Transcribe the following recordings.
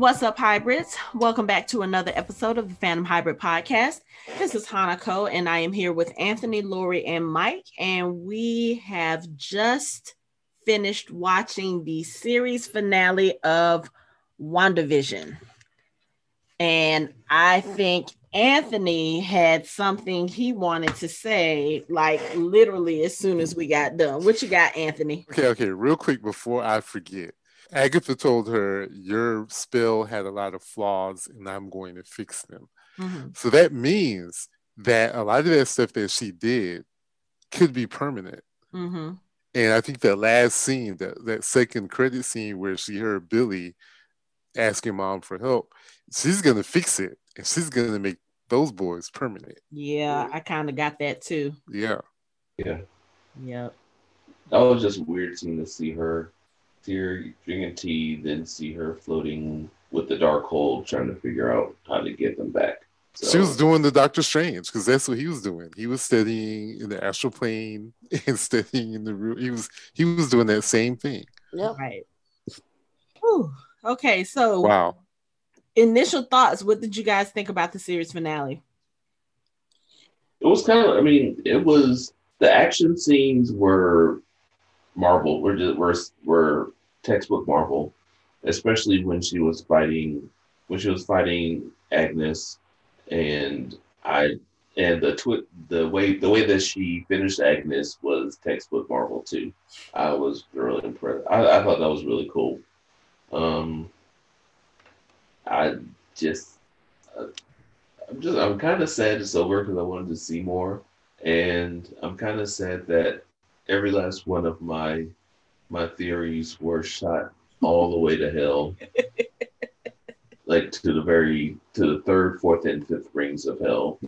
What's up, hybrids? Welcome back to another episode of the Phantom Hybrid Podcast. This is Hanako, and I am here with Anthony, Lori, and Mike. And we have just finished watching the series finale of WandaVision. And I think Anthony had something he wanted to say, like literally as soon as we got done. What you got, Anthony? Okay, okay, real quick before I forget. Agatha told her, Your spell had a lot of flaws and I'm going to fix them. Mm-hmm. So that means that a lot of that stuff that she did could be permanent. Mm-hmm. And I think that last scene, that, that second credit scene where she heard Billy asking mom for help, she's going to fix it and she's going to make those boys permanent. Yeah, I kind of got that too. Yeah. Yeah. Yep. That was just weird seeing to see her see her drinking tea, then see her floating with the Darkhold, trying to figure out how to get them back. So, she was doing the Doctor Strange because that's what he was doing. He was studying in the astral plane and studying in the room. He was he was doing that same thing. Yep. Right. Whew. Okay, so wow. Initial thoughts. What did you guys think about the series finale? It was kind of. I mean, it was the action scenes were Marvel. We're just we're we're textbook Marvel, especially when she was fighting when she was fighting Agnes, and I and the twi- the way the way that she finished Agnes was textbook Marvel too. I was really impressed. I, I thought that was really cool. Um, I just uh, I'm just I'm kind of sad it's over because I wanted to see more, and I'm kind of sad that every last one of my my theories were shot all the way to hell. like to the very to the third, fourth, and fifth rings of hell.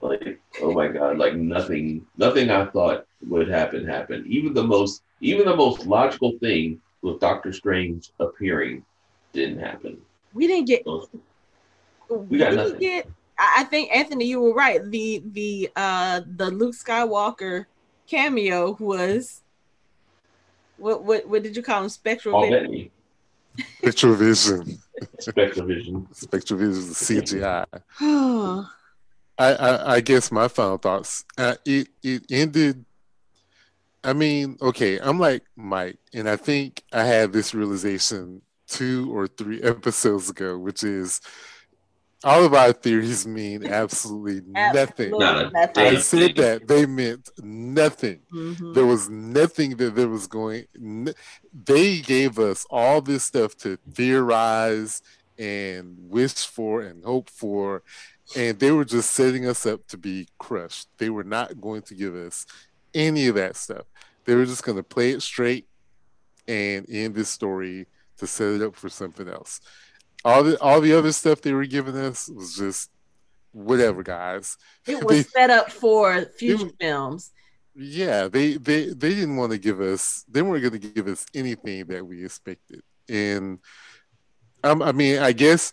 Like, oh my god, like nothing nothing I thought would happen happened. Even the most even the most logical thing with Doctor Strange appearing didn't happen. We didn't get we got we nothing. Get, I think Anthony, you were right. The the uh the Luke Skywalker cameo was what what what did you call him? Spectral vision. Spectral vision. Spectral vision. Spectral vision CGI. I, I, I guess my final thoughts. Uh, it it ended. I mean, okay, I'm like Mike, and I think I had this realization two or three episodes ago, which is all of our theories mean absolutely, absolutely nothing. nothing. I said that they meant nothing. Mm-hmm. There was nothing that there was going. They gave us all this stuff to theorize and wish for and hope for, and they were just setting us up to be crushed. They were not going to give us any of that stuff. They were just going to play it straight and end this story to set it up for something else all the all the other stuff they were giving us was just whatever, guys. It was they, set up for future it, films. Yeah, they they they didn't want to give us. They weren't going to give us anything that we expected, and um, I mean, I guess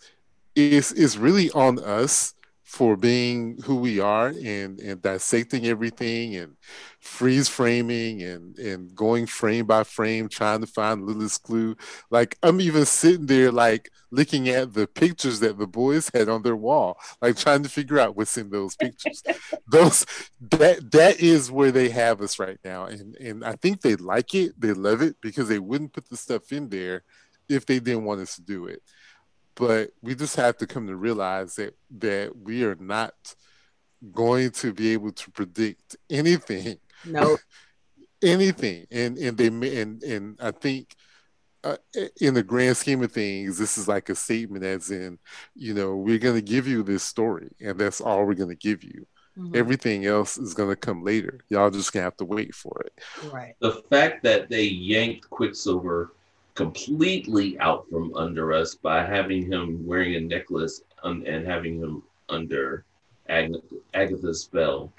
it's it's really on us for being who we are and and dissecting everything and freeze framing and and going frame by frame trying to find littlest clue. Like i'm even sitting there like looking at the pictures that the boys had on their wall like trying to figure out what's in those pictures. Those that that is where they have us right now. And and i think they like it they love it because they wouldn't put the stuff in there if they didn't want us to do it but we just have to come to realize that that we are not going to be able to predict anything. No, anything, and and they and and I think. Uh, in the grand scheme of things, this is like a statement, as in, you know, we're going to give you this story, and that's all we're going to give you. Mm-hmm. Everything else is going to come later. Y'all just gonna have to wait for it. Right. The fact that they yanked Quicksilver completely out from under us by having him wearing a necklace and having him under Ag- Agatha's spell.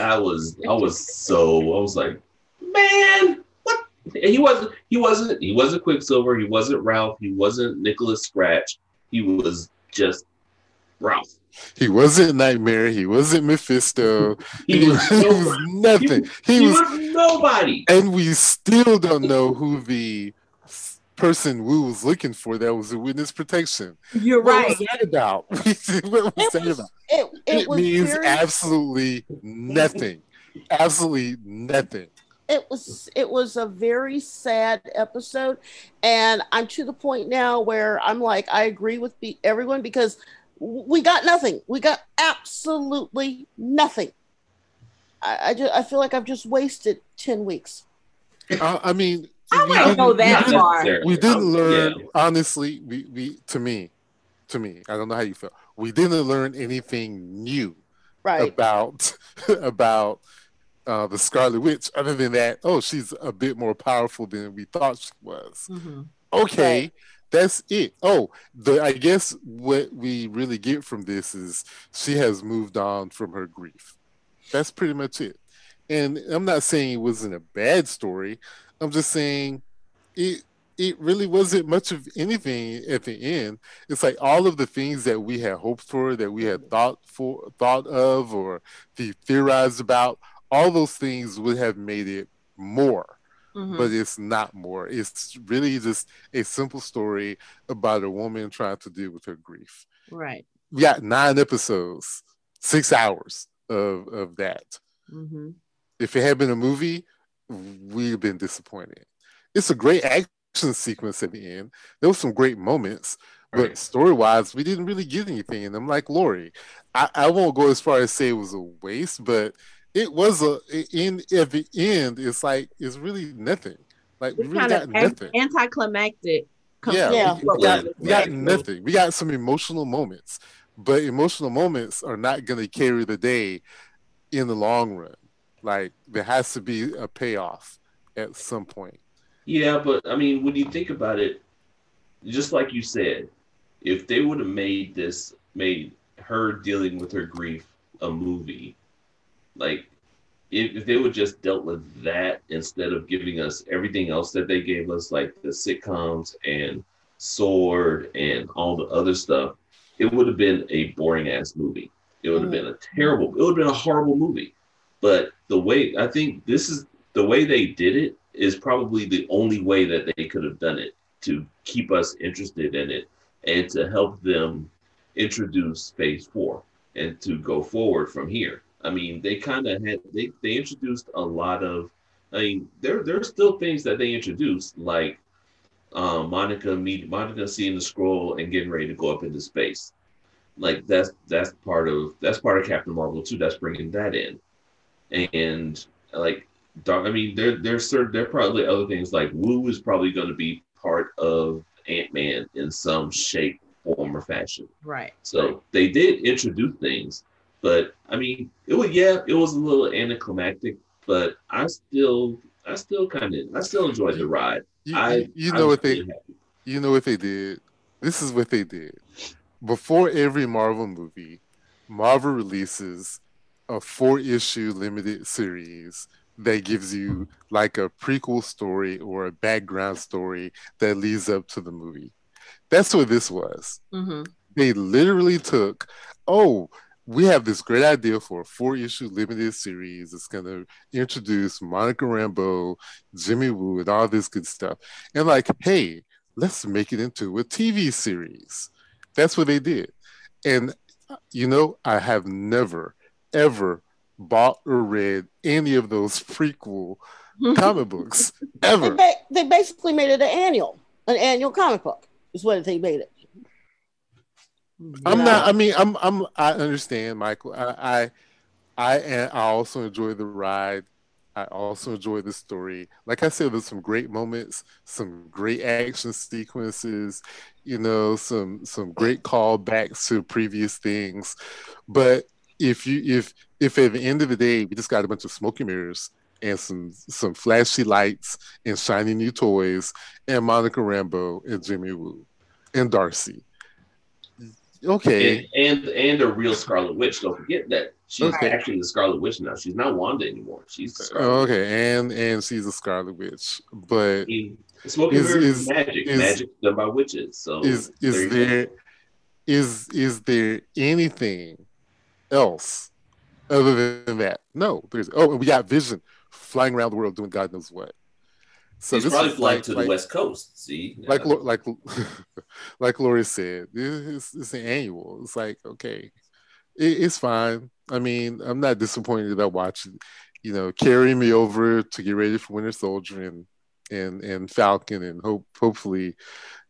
I was I was so I was like, man, what? he wasn't he wasn't he wasn't Quicksilver. He wasn't Ralph. He wasn't Nicholas Scratch. He was just Ralph. He wasn't Nightmare. He wasn't Mephisto. he, he, was, was, nothing. He, he was, was, nobody. And we still don't know who the person we was looking for that was a witness protection. You're what right. was that about? what was It that was, about? it, it, It, was means absolutely nothing. Absolutely nothing. it was it was a very sad episode and i'm to the point now where i'm like i agree with be- everyone because we got nothing we got absolutely nothing i i, just, I feel like i've just wasted 10 weeks I, I mean, I we wouldn't didn't- go that far. we didn't learn yeah. honestly we, we to me to me i don't know how you feel we didn't learn anything new right about about uh, the scarlet witch other than that oh she's a bit more powerful than we thought she was Mhm. okay Right. that's it oh the i guess what we really get from this is she has moved on from her grief that's pretty much it and i'm not saying it wasn't a bad story i'm just saying it it really wasn't much of anything at the end it's like all of the things that we had hoped for that we had thought for thought of or the theorized about all those things would have made it more Mhm. but it's not more. It's really just a simple story about a woman trying to deal with her grief. right. We got nine episodes, six hours of, of that. hmm If it had been a movie, we'd have been disappointed. It's a great action sequence at the end. There were some great moments, but Right. story wise, we didn't really get anything. And I'm like, Lori, I, I won't go as far as say it was a waste, but it was a in at the end, it's like it's really nothing. Like we It's really kind got of nothing. anticlimactic. Yeah, Yeah. we, we got, we got nothing. We got some emotional moments, but emotional moments are not going to carry the day in the long run. Like there has to be a payoff at some point. Yeah, but I mean, when you think about it, just like you said, if they would have made this, made her dealing with her grief a movie, like if, if they would just dealt with that instead of giving us everything else that they gave us, like the sitcoms and Sword and all the other stuff, it would have been a boring ass movie. It would have mm-hmm. been a terrible, it would have been a horrible movie. But the way I think this is the way they did it is probably the only way that they could have done it to keep us interested in it and to help them introduce phase four and to go forward from here. I mean, they kind of had they, they introduced a lot of I mean, there there's still things that they introduced like um, Monica meet Monica seeing the scroll and getting ready to go up into space. Like that's that's part of that's part of Captain Marvel too. That's bringing that in, and like Dar- I mean, there there's certain there are probably other things like Wu is probably going to be part of Ant Man in some shape, form, or fashion. Right. So they did introduce things, but I mean, it was yeah, it was a little anticlimactic, but I still I still kind of I still enjoyed the ride. You, I you, you I know what they happy. you know what they did. This is what they did. Before every Marvel movie, Marvel releases a four issue limited series that gives you like a prequel story or a background story that leads up to the movie. That's what this was. hmm They literally took, oh, we have this great idea for a four issue limited series. It's going to introduce Monica Rambeau, Jimmy Woo, and all this good stuff. And like, hey, let's make it into a TV series. That's what they did. And, you know, I have never, ever bought or read any of those prequel comic books They, ever. ba- they basically made it an annual, an annual comic book. Is what they made it. I'm Yeah. not. I mean, I'm. I'm. I understand, Michael. I. I. I, and I also enjoy the ride. I also enjoy the story. Like I said, there's some great moments, some great action sequences. You know, some some great callbacks to previous things. But if you if if at the end of the day we just got a bunch of smoky mirrors and some some flashy lights and shiny new toys and Monica Rambeau and Jimmy Woo and Darcy. Okay. And, and and a real Scarlet Witch. Don't forget that she's Okay. actually the Scarlet Witch now. She's not Wanda anymore. She's the Scarlet Oh, Witch. okay, and and she's a Scarlet Witch, but Smoking Is- mirrors is- magic. is- magic done by witches. So is is there is is there anything else other than that? No, there's. Oh, and we got Vision flying around the world doing God knows what. So He's probably flying like, to like, the West Coast. See, like like like Lori said, it's, it's an annual. It's like okay, it, it's fine. I mean, I'm not disappointed about watching. You know, carry me over to get ready for Winter Soldier and and and Falcon, and hope hopefully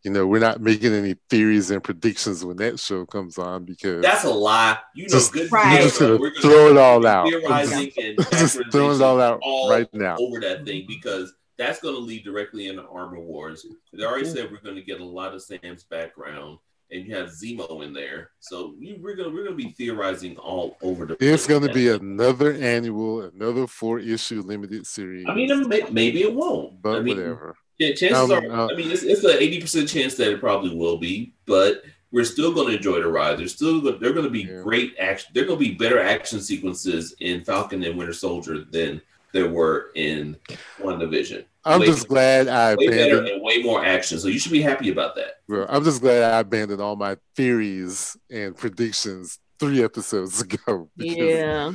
you know, we're not making any theories and predictions when that show comes on because that's a lie. You know, just, good right. just gonna we're throw it all out. just throwing it all out all right now over that thing because that's going to lead directly into Armor Wars. They already mm-hmm. said we're going to get a lot of Sam's background, and you have Zemo in there, so we, we're gonna we're gonna be theorizing all over the. It's going to be another annual, another four issue limited series. I mean, maybe it won't, but I mean, whatever. Yeah, chances um, are. Uh, I mean, it's, it's an eighty percent chance that it probably will be, but we're still going to enjoy the ride. There's still they're going to be yeah. great action. They're going to be better action sequences in Falcon and Winter Soldier than there were in WandaVision. I'm way, just glad I way abandoned and way more action. So you should be happy about that. Bro, I'm just glad I abandoned all my theories and predictions three episodes ago. Yeah.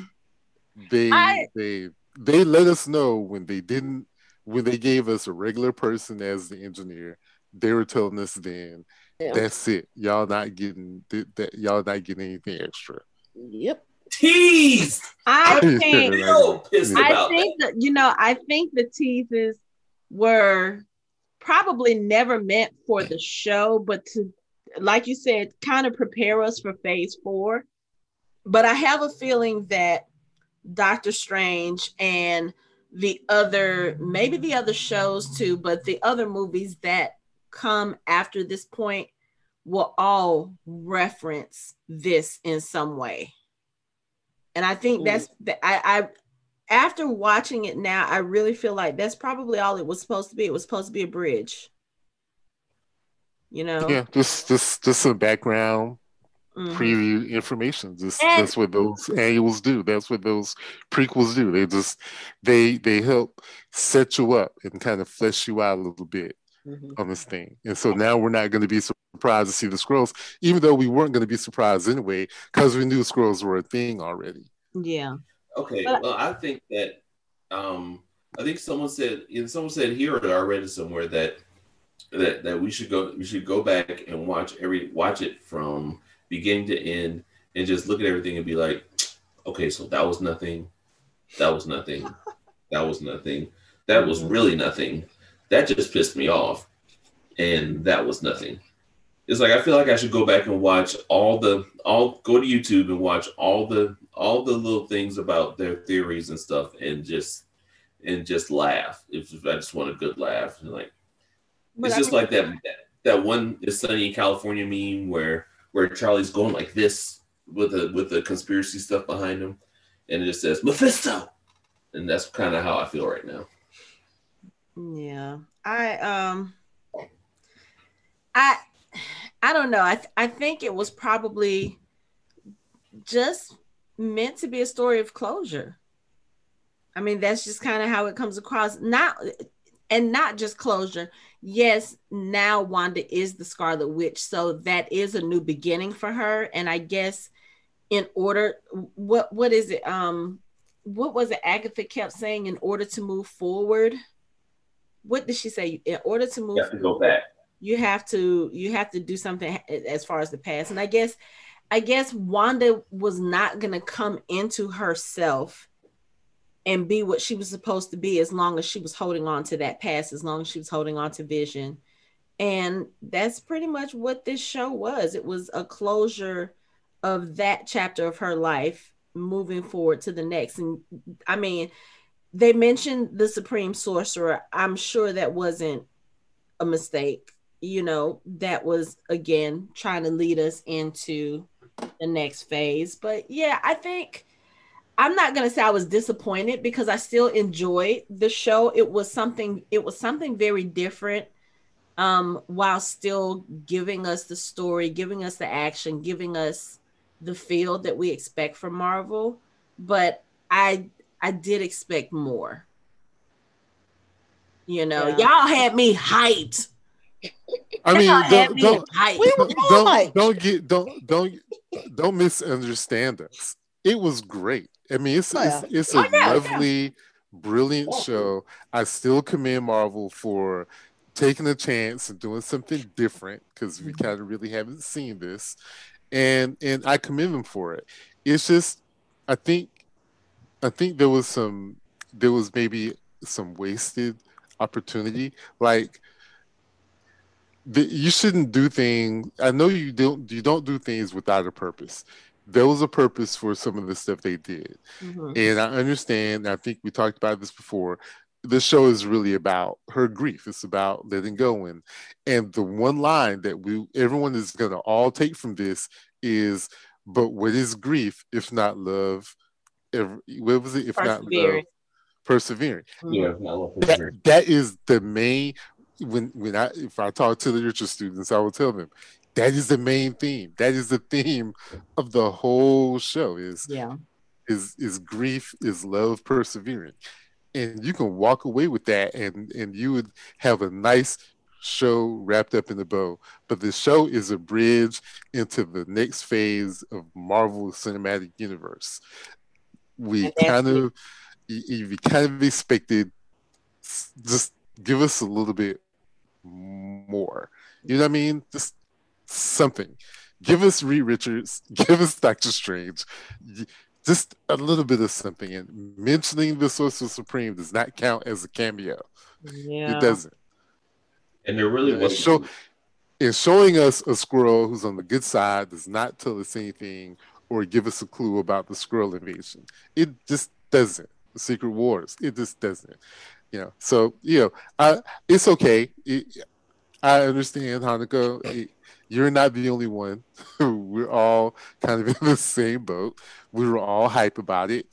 They I, they they let us know when they didn't when they gave us a regular person as the engineer, they were telling us then yeah. that's it. Y'all not getting that. Y'all not getting anything extra. Yep. Tease. I think. I think that. that you know. I think the teases were probably never meant for the show, but to, like you said, kind of prepare us for Phase Four. But I have a feeling that Doctor Strange and the other maybe the other shows too but the other movies that come after this point will all reference this in some way and i think that's I, I after watching it now i really feel like that's probably all it was supposed to be it was supposed to be a bridge you know yeah just just just some background mm-hmm. preview information. Just and, that's what those annuals do. That's what those prequels do. They just they they help set you up and kind of flesh you out a little bit mm-hmm. on this thing. And so now we're not going to be surprised to see the scrolls, even though we weren't going to be surprised anyway, because we knew scrolls were a thing already. Yeah. Okay. But, well, I think that um I think someone said you know, someone said here or I read it somewhere that that that we should go we should go back and watch every watch it from beginning to end, and just look at everything and be like, okay, so that was nothing. That was nothing. that was nothing. That was really nothing. That just pissed me off. And that was nothing. It's like I feel like I should go back and watch all the all go to YouTube and watch all the all the little things about their theories and stuff and just and just laugh. If I just want a good laugh. and like but it's I just like that, that that one is sunny in California meme where where Charlie's going like this with the with the conspiracy stuff behind him, and it just says Mephisto, and that's kind of how I feel right now. Yeah, I um, I I don't know. I th- I think it was probably just meant to be a story of closure. I mean, that's just kind of how it comes across. Not and not just closure. Yes, now Wanda is the Scarlet Witch, so that is a new beginning for her. And I guess in order, what what is it? Um, what was it? Agatha kept saying in order to move forward. What did she say? In order to move, you have to go back. You have to you have to do something as far as the past. And I guess I guess Wanda was not gonna come into herself and be what she was supposed to be as long as she was holding on to that past, as long as she was holding on to vision. And that's pretty much what this show was. It was a closure of that chapter of her life moving forward to the next. And I mean, they mentioned the Supreme Sorcerer. I'm sure that wasn't a mistake. You know, that was again trying to lead us into the next phase. But yeah, I think I'm not gonna say I was disappointed because I still enjoyed the show. It was something. It was something very different, um, while still giving us the story, giving us the action, giving us the feel that we expect from Marvel. But I, I did expect more. You know, yeah. y'all had me hyped. I mean, don't don't, don't, don't, don't get don't don't don't misunderstand us. It was great. I mean, it's oh, yeah. it's, it's, a oh, yeah, lovely, yeah. brilliant show. I still commend Marvel for taking a chance and doing something different because we mm-hmm. kind of really haven't seen this, and and I commend them for it. It's just, I think, I think there was some, there was maybe some wasted opportunity, like. The, you shouldn't do things. I know you don't. You don't do things without a purpose there was a purpose for some of the stuff they did. Mm-hmm. And I understand, I think we talked about this before. The show is really about her grief. It's about letting go. And and the one line that we everyone is gonna all take from this is, but what is grief if not love? If, what was it? If not love, persevering. Yeah, that, that is the main when when I if I talk to the literature students, I will tell them that is the main theme. That is the theme of the whole show. Is yeah, is is grief, is love, persevering, and you can walk away with that, and and you would have a nice show wrapped up in a bow. But the show is a bridge into the next phase of Marvel Cinematic Universe. We kind of, we kind of expected, just give us a little bit more. You know what I mean? Just something. Give us Reed Richards. Give us Doctor Strange. Just a little bit of something. And mentioning the Sorcerer Supreme does not count as a cameo. Yeah. It doesn't. And there really was show, and showing us a squirrel who's on the good side does not tell us anything or give us a clue about the squirrel invasion. It just doesn't. Secret Wars. It just doesn't. You know. So you know, I, it's okay. It, I understand Hanako. It, you're not the only one. We're all kind of in the same boat. We were all hype about it.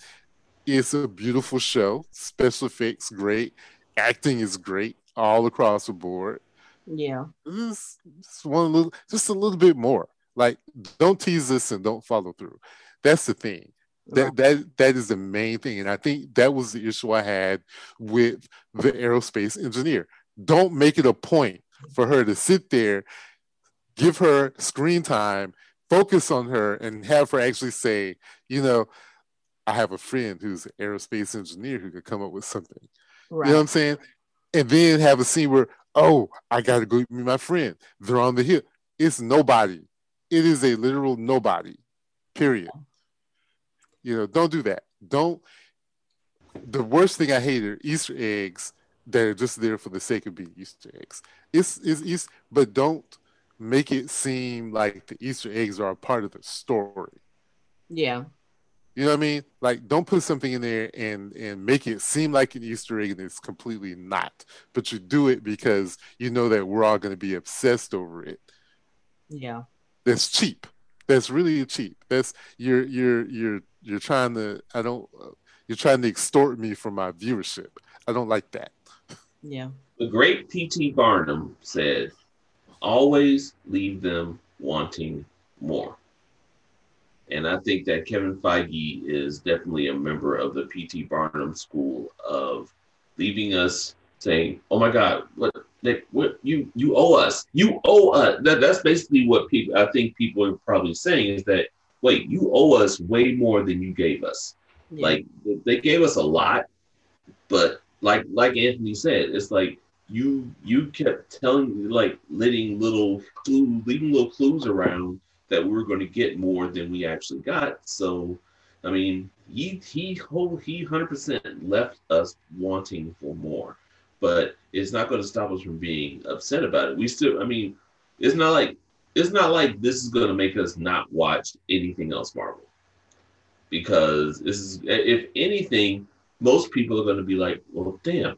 It's a beautiful show. Special effects great. Acting is great all across the board. Yeah. Just, just one little, just a little bit more. Like, don't tease us and don't follow through. That's the thing. That that that is the main thing, and I think that was the issue I had with the aerospace engineer. Don't make it a point for her to sit there give her screen time, focus on her, and have her actually say, you know, I have a friend who's an aerospace engineer who could come up with something. Right. You know what I'm saying? And then have a scene where, oh, I got to go meet my friend. They're on the hill. It's nobody. It is a literal nobody, period. You know, don't do that. Don't. The worst thing I hate are Easter eggs that are just there for the sake of being Easter eggs. It's, it's, it's but don't make it seem like the Easter eggs are a part of the story. Yeah. You know what I mean? Like, don't put something in there and and make it seem like an Easter egg and it's completely not. But you do it because you know that we're all going to be obsessed over it. Yeah. That's cheap. That's really cheap. That's you're you're you're you're trying to. I don't. Uh, you're trying to extort me from my viewership. I don't like that. Yeah. The great P.T. Barnum said, always leave them wanting more. And I think that Kevin Feige is definitely a member of the P.T. Barnum school of leaving us saying, "Oh my God, what, like what you you owe us? You owe us." That, that's basically what people I think people are probably saying is that, wait, you owe us way more than you gave us. Yeah. Like they gave us a lot, but like like Anthony said, it's like you you kept telling like letting little clue leaving little clues around that we were going to get more than we actually got. So, I mean, he he he hundred percent left us wanting for more, but it's not going to stop us from being upset about it. We still, I mean, it's not like it's not like this is going to make us not watch anything else Marvel, because this is if anything, most people are going to be like, well, damn,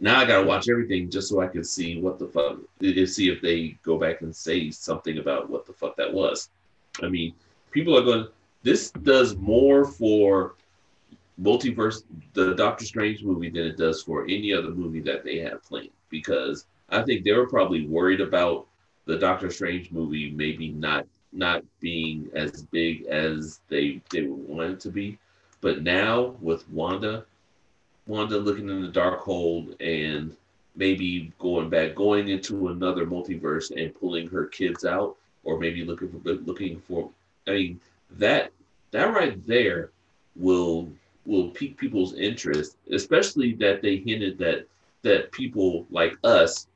now I gotta watch everything just so I can see what the fuck, see if they go back and say something about what the fuck that was. I mean, people are going. This does more for multiverse, the Doctor Strange movie, than it does for any other movie that they have planned. Because I think they were probably worried about the Doctor Strange movie maybe not not being as big as they they wanted to be. But now with Wanda Wanda looking in the Darkhold and maybe going back, going into another multiverse and pulling her kids out, or maybe looking for looking for. I mean, that that right there will will pique people's interest, especially that they hinted that that people like us,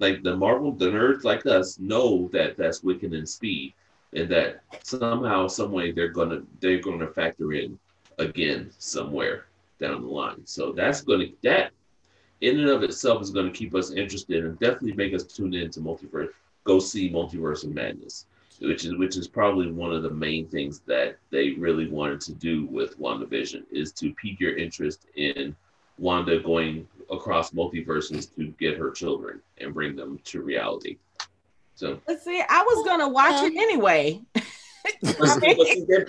like the Marvel, the nerds like us, know that that's Wiccan and Speed, and that somehow, some way, they're gonna they're gonna factor in again somewhere down the line. So that's gonna that in and of itself is to keep us interested and definitely make us tune in to multiverse. Go see Multiverse of Madness, which is which is probably one of the main things that they really wanted to do with WandaVision is to pique your interest in Wanda going across multiverses to get her children and bring them to reality. So let's see, I was gonna watch it anyway. but,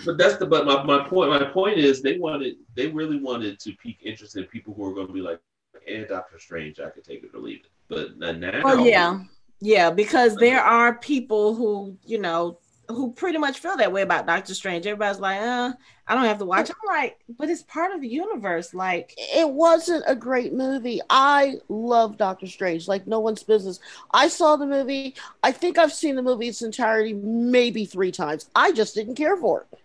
but, that's the but my, my point my point is they wanted they really wanted to pique interest in people who are going to be like and Doctor Strange, I could take it or leave it. But now, oh yeah, yeah, because there are people who you know who pretty much feel that way about Doctor Strange. Everybody's like, uh, I don't have to watch. I'm like, but it's part of the universe. Like, it wasn't a great movie. I love Doctor Strange, like no one's business. I saw the movie. I think I've seen the movie its entirety maybe three times. I just didn't care for it.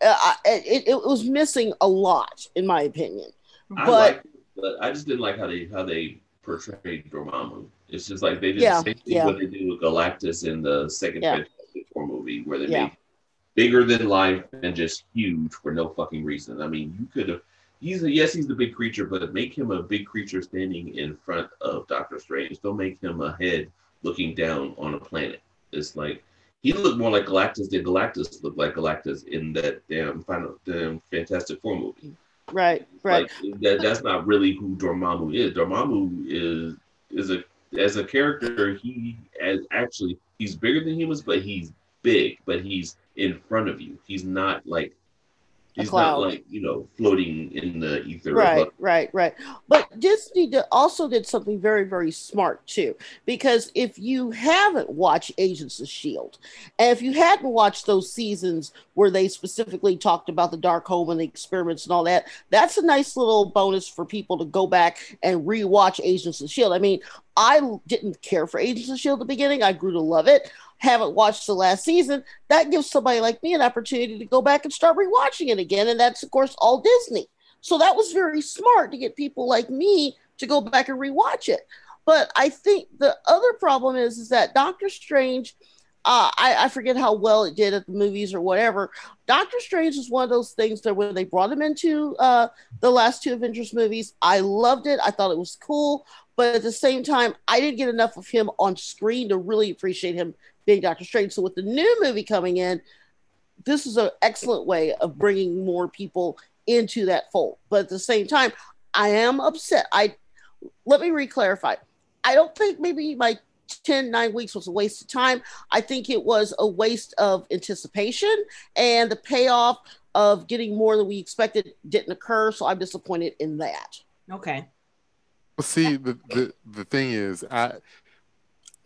Uh, it, it was missing a lot, in my opinion. I but but I just didn't like how they how they portrayed Dormammu. It's just like they did yeah, the same thing yeah. what they did with Galactus in the second yeah. Four movie, where they yeah. made bigger than life and just huge for no fucking reason. I mean, you could have. He's a, yes, he's the big creature, but make him a big creature standing in front of Doctor Strange. Don't make him a head looking down on a planet. It's like he looked more like Galactus than Galactus looked like Galactus in that damn final damn Fantastic Four movie. Right, right. Like, that, that's not really who Dormammu is. Dormammu is is a as a character. He as actually he's bigger than humans, but he's big. But he's in front of you. He's not like He's not like you know floating in the ether. Right, right, right. But Disney also did something very, very smart too. Because if you haven't watched Agents of Shield, and if you hadn't watched those seasons where they specifically talked about the Darkhold and the experiments and all that, that's a nice little bonus for people to go back and rewatch Agents of Shield. I mean, I didn't care for Agents of Shield at the beginning. I grew to love it haven't watched the last season, that gives somebody like me an opportunity to go back and start rewatching it again. And that's, of course, all Disney. So that was very smart to get people like me to go back and rewatch it. But I think the other problem is, is that Doctor Strange, uh, I, I, forget how well it did at the movies or whatever. Doctor Strange is one of those things that when they brought him into uh, the last two Avengers movies, I loved it. I thought it was cool. But at the same time, I didn't get enough of him on screen to really appreciate him being Doctor Strange. So with the new movie coming in, this is an excellent way of bringing more people into that fold. But at the same time, I am upset. I let me re-clarify. I don't think maybe my 10 9 weeks was a waste of time. I think it was a waste of anticipation and the payoff of getting more than we expected didn't occur. So I'm disappointed in that. Okay. Well, see, the, the the thing is, I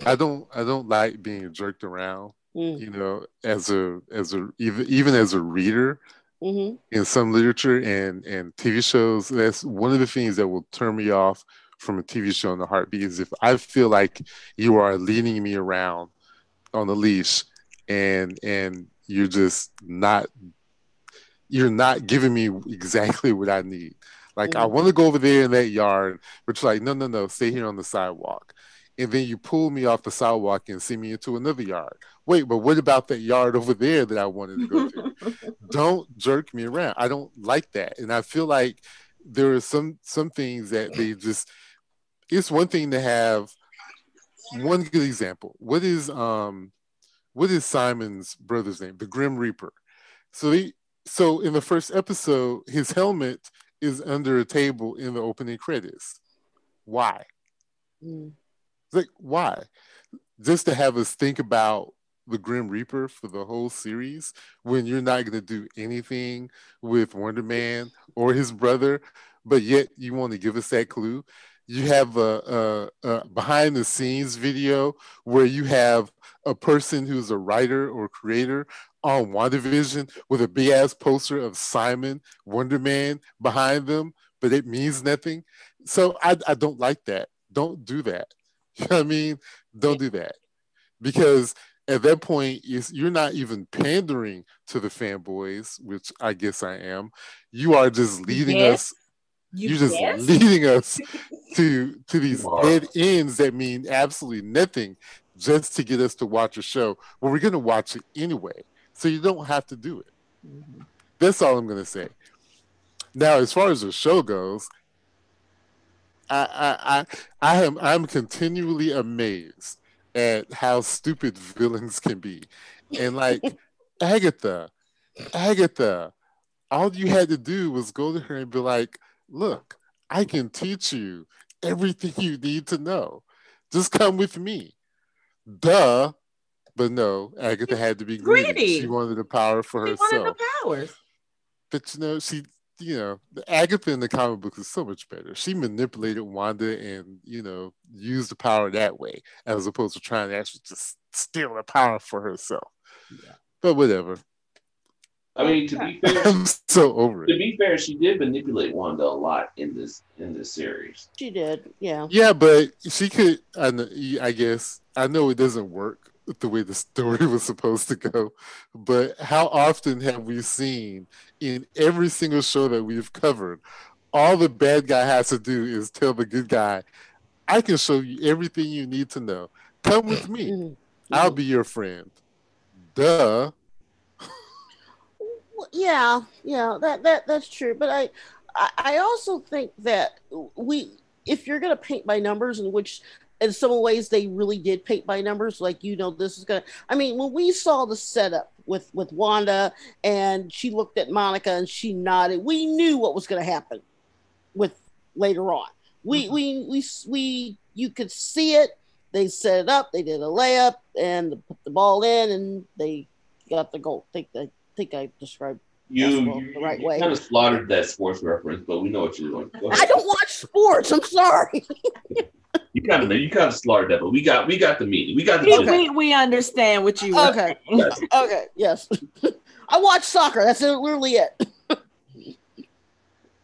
I don't I don't like being jerked around. Mm. You know, as a as a even even as a reader mm-hmm. in some literature and and TV shows, that's one of the things that will turn me off from a TV show in the heartbeat is if I feel like you are leading me around on the leash and and you're just not you're not giving me exactly what I need. Like mm-hmm. I want to go over there in that yard, but you're like, no, no, no, stay here on the sidewalk and then you pull me off the sidewalk and send me into another yard. Wait, but what about that yard over there that I wanted to go to? don't jerk me around. I don't like that, and I feel like there are some some things that they just. It's one thing to have one good example. What is um, what is Simon's brother's name? The Grim Reaper. So he so in the first episode, his helmet is under a table in the opening credits. Why? Mm. Like, why? Just to have us think about the Grim Reaper for the whole series when you're not going to do anything with Wonder Man or his brother, but yet you want to give us that clue. You have a, a, a behind the scenes video where you have a person who's a writer or creator on WandaVision with a big ass poster of Simon Wonder Man behind them, but it means nothing. So I, I don't like that. Don't do that. You know what I mean? Don't do that. Because at that point is you're not even pandering to the fanboys, which I guess I am. You are just leading Yes. us. You You're just guess? leading us to to these You are. dead ends that mean absolutely nothing, just to get us to watch a show. Well, we're gonna watch it anyway, so you don't have to do it. Mhm. That's all I'm gonna say. Now, as far as the show goes, I I I, I am I'm continually amazed at how stupid villains can be. And like Agatha, Agatha, all you had to do was go to her and be like, look, I can teach you everything you need to know. Just come with me. Duh. But no, Agatha had to be greedy. Greedy. She wanted the power for She herself wanted the powers. but you know, she, you know, Agatha in the comic books is so much better. She manipulated Wanda and you know used the power that way, as opposed to trying to actually just steal the power for herself. Yeah. But whatever. I mean, to be fair, I'm so over to it. be fair, she did manipulate Wanda a lot in this in this series. She did, yeah. Yeah, but she could. I, know, I guess I know it doesn't work the way the story was supposed to go. But how often have we seen in every single show that we've covered, all the bad guy has to do is tell the good guy, "I can show you everything you need to know. Come with me. Mhm. I'll be your friend." Duh. Yeah, yeah, that that that's true. But I, I, I also think that we, if you're gonna paint by numbers, in which in some ways they really did paint by numbers, like you know, this is gonna. I mean, when we saw the setup with with Wanda and she looked at Monica and she nodded, we knew what was gonna happen with later on. We Mhm. we we we you could see it. They set it up. They did a layup and put the ball in, and they got the goal. I think I think I described. You, the right you way. kind of slaughtered that sports reference, but we know what you're doing. I don't watch sports. I'm sorry. You kind of you kind of slaughtered that, but we got we got the meaning. We got the We, gist. we, we understand what you were Okay. saying. Okay. Yes. I watch soccer. That's literally it.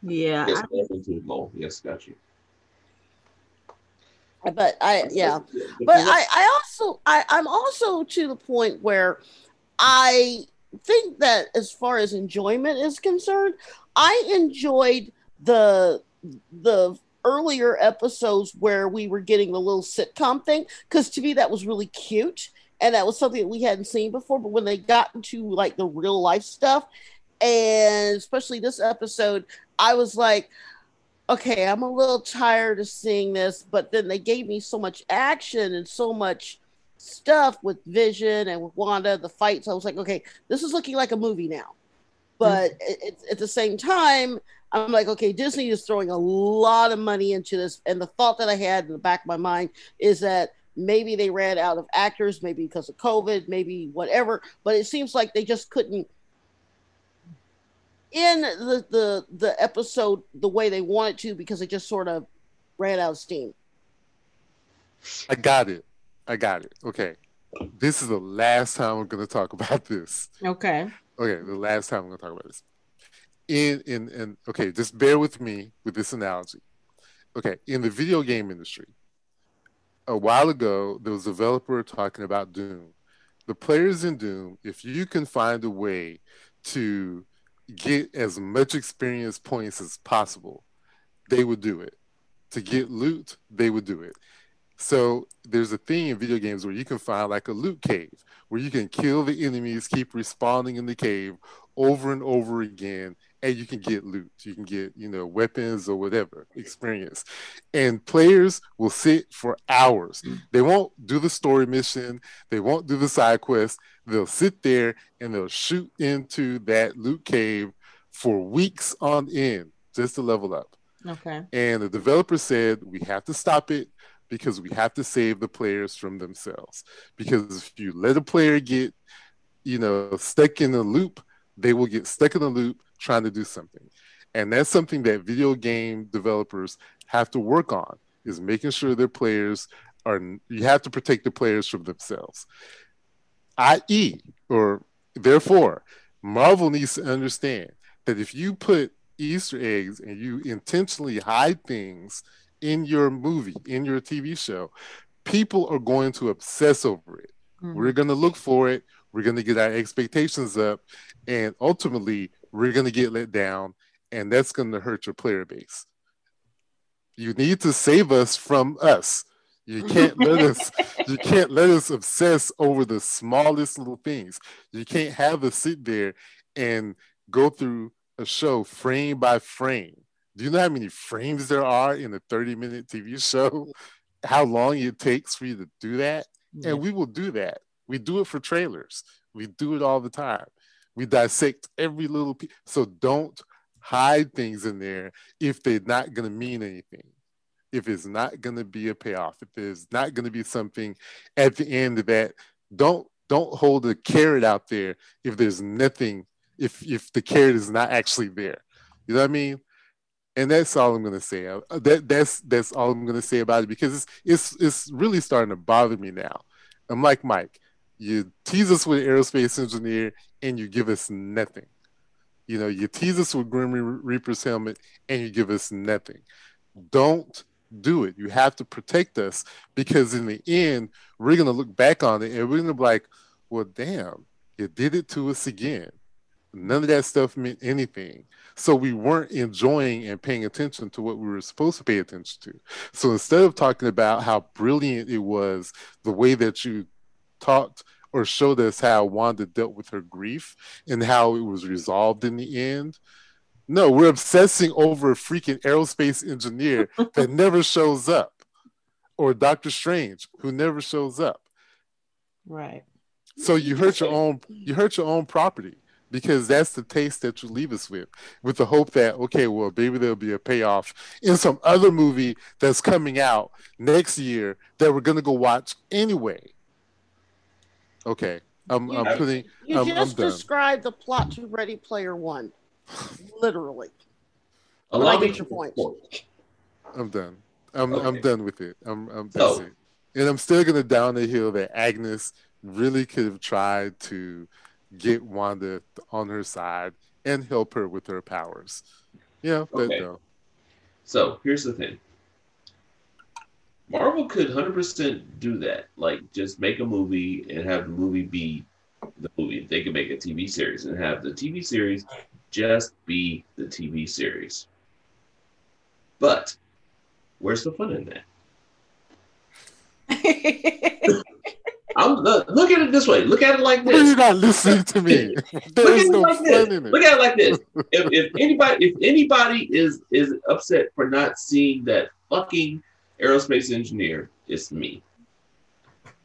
Yeah. Yes, I- that's into the goal. Yes, got you. But I yeah. But I, I also I, I'm also to the point where I think that as far as enjoyment is concerned, I enjoyed the the earlier episodes where we were getting the little sitcom thing because to me that was really cute and that was something that we hadn't seen before. But when they got into like the real life stuff, and especially this episode, I was like, okay, I'm a little tired of seeing this, but then they gave me so much action and so much stuff with Vision and with Wanda, the fights. I was like, okay, this is looking like a movie now. But mm-hmm. it, it's at the same time, I'm like, okay, Disney is throwing a lot of money into this. And the thought that I had in the back of my mind is that maybe they ran out of actors, maybe because of COVID, maybe whatever. But it seems like they just couldn't in the the the episode the way they wanted to because they just sort of ran out of steam. I got it. I got it. Okay. This is the last time I'm going to talk about this. Okay. Okay, the last time I'm going to talk about this. In in in okay, just bear with me with this analogy. Okay, in the video game industry, a while ago there was a developer talking about Doom. The players in Doom, if you can find a way to get as much experience points as possible, they would do it. To get loot, they would do it. So there's a thing in video games where you can find like a loot cave where you can kill the enemies, keep respawning in the cave over and over again, and you can get loot. You can get, you know, weapons or whatever experience. And players will sit for hours. They won't do the story mission, they won't do the side quest. They'll sit there and they'll shoot into that loot cave for weeks on end just to level up. Okay. And the developer said, we have to stop it because we have to save the players from themselves. Because if you let a player get, you know, stuck in a loop, they will get stuck in a loop trying to do something. And that's something that video game developers have to work on is making sure their players are you have to protect the players from themselves. I.e., or therefore, Marvel needs to understand that if you put Easter eggs and you intentionally hide things in your movie, in your TV show, people are going to obsess over it. Mm-hmm. We're going to look for it. We're going to get our expectations up. And ultimately, we're going to get let down. And that's going to hurt your player base. You need to save us from us. You can't let us you can't let us obsess over the smallest little things. You can't have us sit there and go through a show frame by frame. Do you know how many frames there are in a 30 minute TV show? How long it takes for you to do that? Yeah. And we will do that. We do it for trailers. We do it all the time. We dissect every little piece. So don't hide things in there if they're not going to mean anything if it's not going to be a payoff, if there's not going to be something at the end of that, don't don't hold a carrot out there if there's nothing, if if the carrot is not actually there. You know what I mean? And that's all I'm gonna say. Uh, that that's that's all I'm gonna say about it because it's it's it's really starting to bother me now. I'm like Mike, you tease us with aerospace engineer and you give us nothing. You know, you tease us with Grim Reaper's helmet and you give us nothing. Don't do it. You have to protect us because in the end, we're to look back on it and we're to be like, well, damn, you did it to us again. None of that stuff meant anything. So we weren't enjoying and paying attention to what we were supposed to pay attention to. So instead of talking about how brilliant it was, the way that you talked or showed us how Wanda dealt with her grief and how it was resolved in the end, no, we're obsessing over a freaking aerospace engineer that never shows up, or Doctor Strange who never shows up. Right. So you hurt your own you hurt your own property because that's the taste that you leave us with, with the hope that okay, well, maybe there'll be a payoff in some other movie that's coming out next year that we're gonna go watch anyway. Okay, I'm, I'm putting. You I'm, just I'm described the plot to Ready Player One. Literally. I like get your point. I'm done. I'm okay. I'm done with it. I'm I'm that's so, it. And I'm still gonna down the hill that Agnes really could have tried to get Wanda on her side and help her with her powers. Yeah, but okay. no. So here's the thing. Marvel could 100% do that. Like, just make a movie and have the movie be the movie. They could make a TV series and have the TV series just be the TV series. But where's the fun in that? I'm, look, look, at it this way. Look at it like this. You're not listening to me. There's no like this. it. Look at it like this. if, if anybody, if anybody is is upset for not seeing that fucking aerospace engineer, it's me.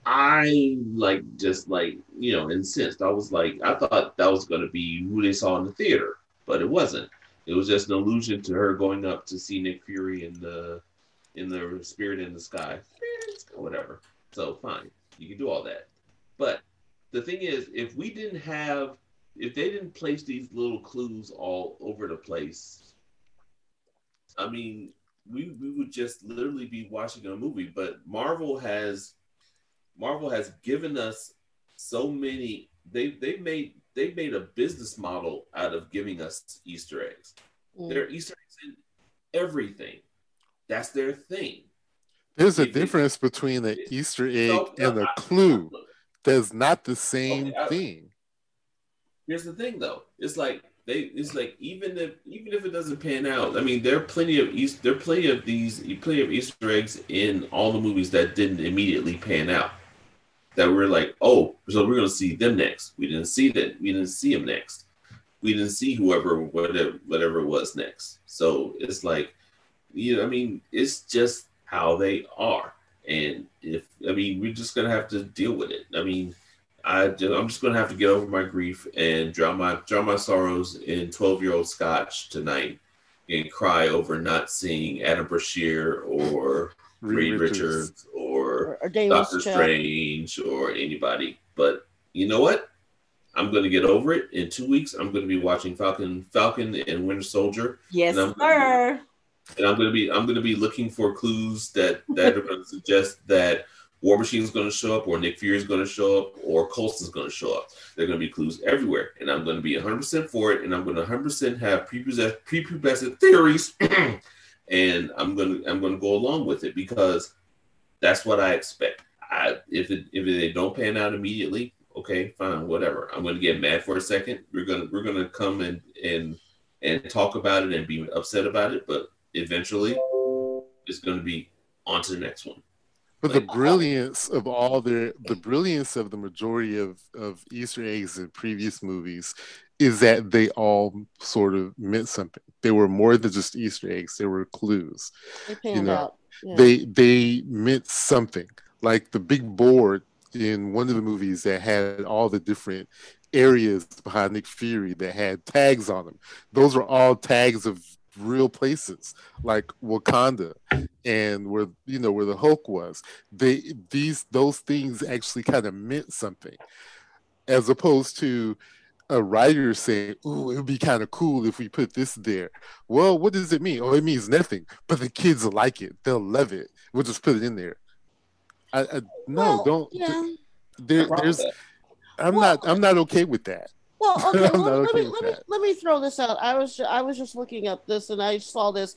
I like just like you know incensed. I was like, I thought that was going to be who they saw in the theater but it wasn't. It was just an allusion to her going up to see Nick Fury in the in the Spirit in the Sky, whatever. So fine, you can do all that. But the thing is, if we didn't have, if they didn't place these little clues all over the place, I mean, we we would just literally be watching a movie. But Marvel has Marvel has given us so many. They they've made they made a business model out of giving us Easter eggs. Mm. There are Easter eggs in everything. That's their thing. There's a difference between an Easter egg so, and a clue. That's not the same okay, I, thing. Here's the thing, though. It's like they. It's like even if even if it doesn't pan out, I mean, there are plenty of Easter. There are plenty of these. Plenty of Easter eggs in all the movies that didn't immediately pan out that we're like, oh, so we're gonna see them next. We didn't see that. We didn't see them next. We didn't see whoever, whatever, whatever was next. So it's like, you know, I mean, it's just how they are. And if I mean, we're just gonna have to deal with it. I mean, I just, I'm just gonna have to get over my grief and drown my drown my sorrows in 12 year old scotch tonight and cry over not seeing Adam Brashear or Reed Richards, Richards or, or Doctor Strange or anybody. But you know what? I'm going to get over it. In two weeks, I'm going to be watching Falcon, Falcon and Winter Soldier. Yes, and sir. And I'm to be I'm to be looking for clues that that are to suggest that War Machine is to show up, or Nick Fury is to show up, or going to show up. There are to be clues everywhere, and I'm to be 100% for it, and I'm to 100% have prepubescent theories and I'm gonna I'm gonna go along with it because that's what I expect. I, if it, if they don't pan out immediately, okay, fine, whatever. I'm to get mad for a second. We're gonna we're gonna come and and and talk about it and be upset about it, but eventually, it's going to be on to the next one. But the brilliance of all the the brilliance of the majority of of Easter eggs in previous movies is that they all sort of meant something. They were more than just Easter eggs; they were clues. They you know, out. Yeah. They they meant something. Like the big board in one of the movies that had all the different areas behind Nick Fury that had tags on them. Those were all tags of real places like Wakanda and where you know where the Hulk was. They these those things actually kind of meant something, as opposed to a writer saying, "Oh, it would be kind of cool if we put this there." Well, what does it mean? Oh, it means nothing. But the kids like it; they'll love it. We'll just put it in there. I, I no, well, don't. Yeah. There, there's. Uh, I'm well, not. I'm not okay with that. Well, okay. let, let, me let me let me throw this out. I was I was just looking up this and I saw this.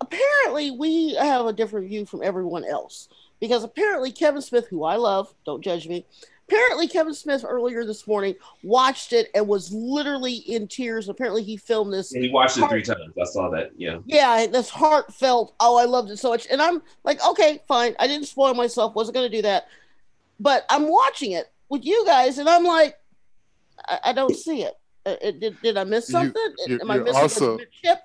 Apparently, we have a different view from everyone else because apparently Kevin Smith, who I love, don't judge me. Apparently, Kevin Smith earlier this morning watched it and was literally in tears. Apparently, he filmed this. And he watched it three times. I saw that. Yeah. Yeah, this heartfelt. Oh, I loved it so much. And I'm like, okay, fine. I didn't spoil myself. Wasn't going to do that. But I'm watching it with you guys, and I'm like, I, I don't see it. Uh, it did, did I miss something? You, Am I missing also, a chip?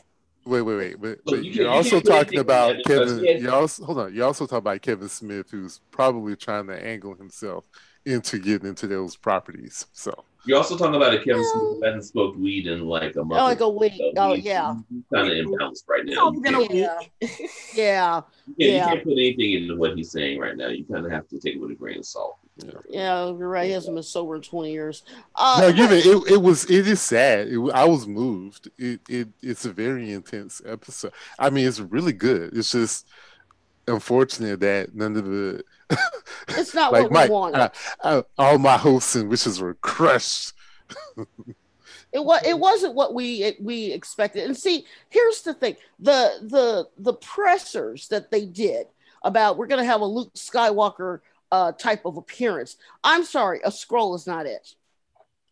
Wait, wait, wait. But, Look, you are also talking about Kevin. You also hold on. You also talk about Kevin Smith, who's probably trying to angle himself into getting into those properties. So you're also talking about a Kevin Smith who hasn't smoked weed in like a month. Oh, like a week. So oh, yeah. Kind of imbalanced right now. Oh, yeah. yeah. Yeah. You can't put anything into what he's saying right now. You kind of have to take it with a grain of salt. Yeah, yeah you're right. He hasn't been sober in 20 years. Uh, no, give it, it. It was. It is sad. It, I was moved. It, it. It's a very intense episode. I mean, it's really good. It's just unfortunate that none of the it's not like what Mike, we wanted. I, I, all my hopes and wishes were crushed. it was it wasn't what we we expected. And see, here's the thing: the the the pressers that they did about we're going to have a Luke Skywalker uh, type of appearance. I'm sorry, a scroll is not it.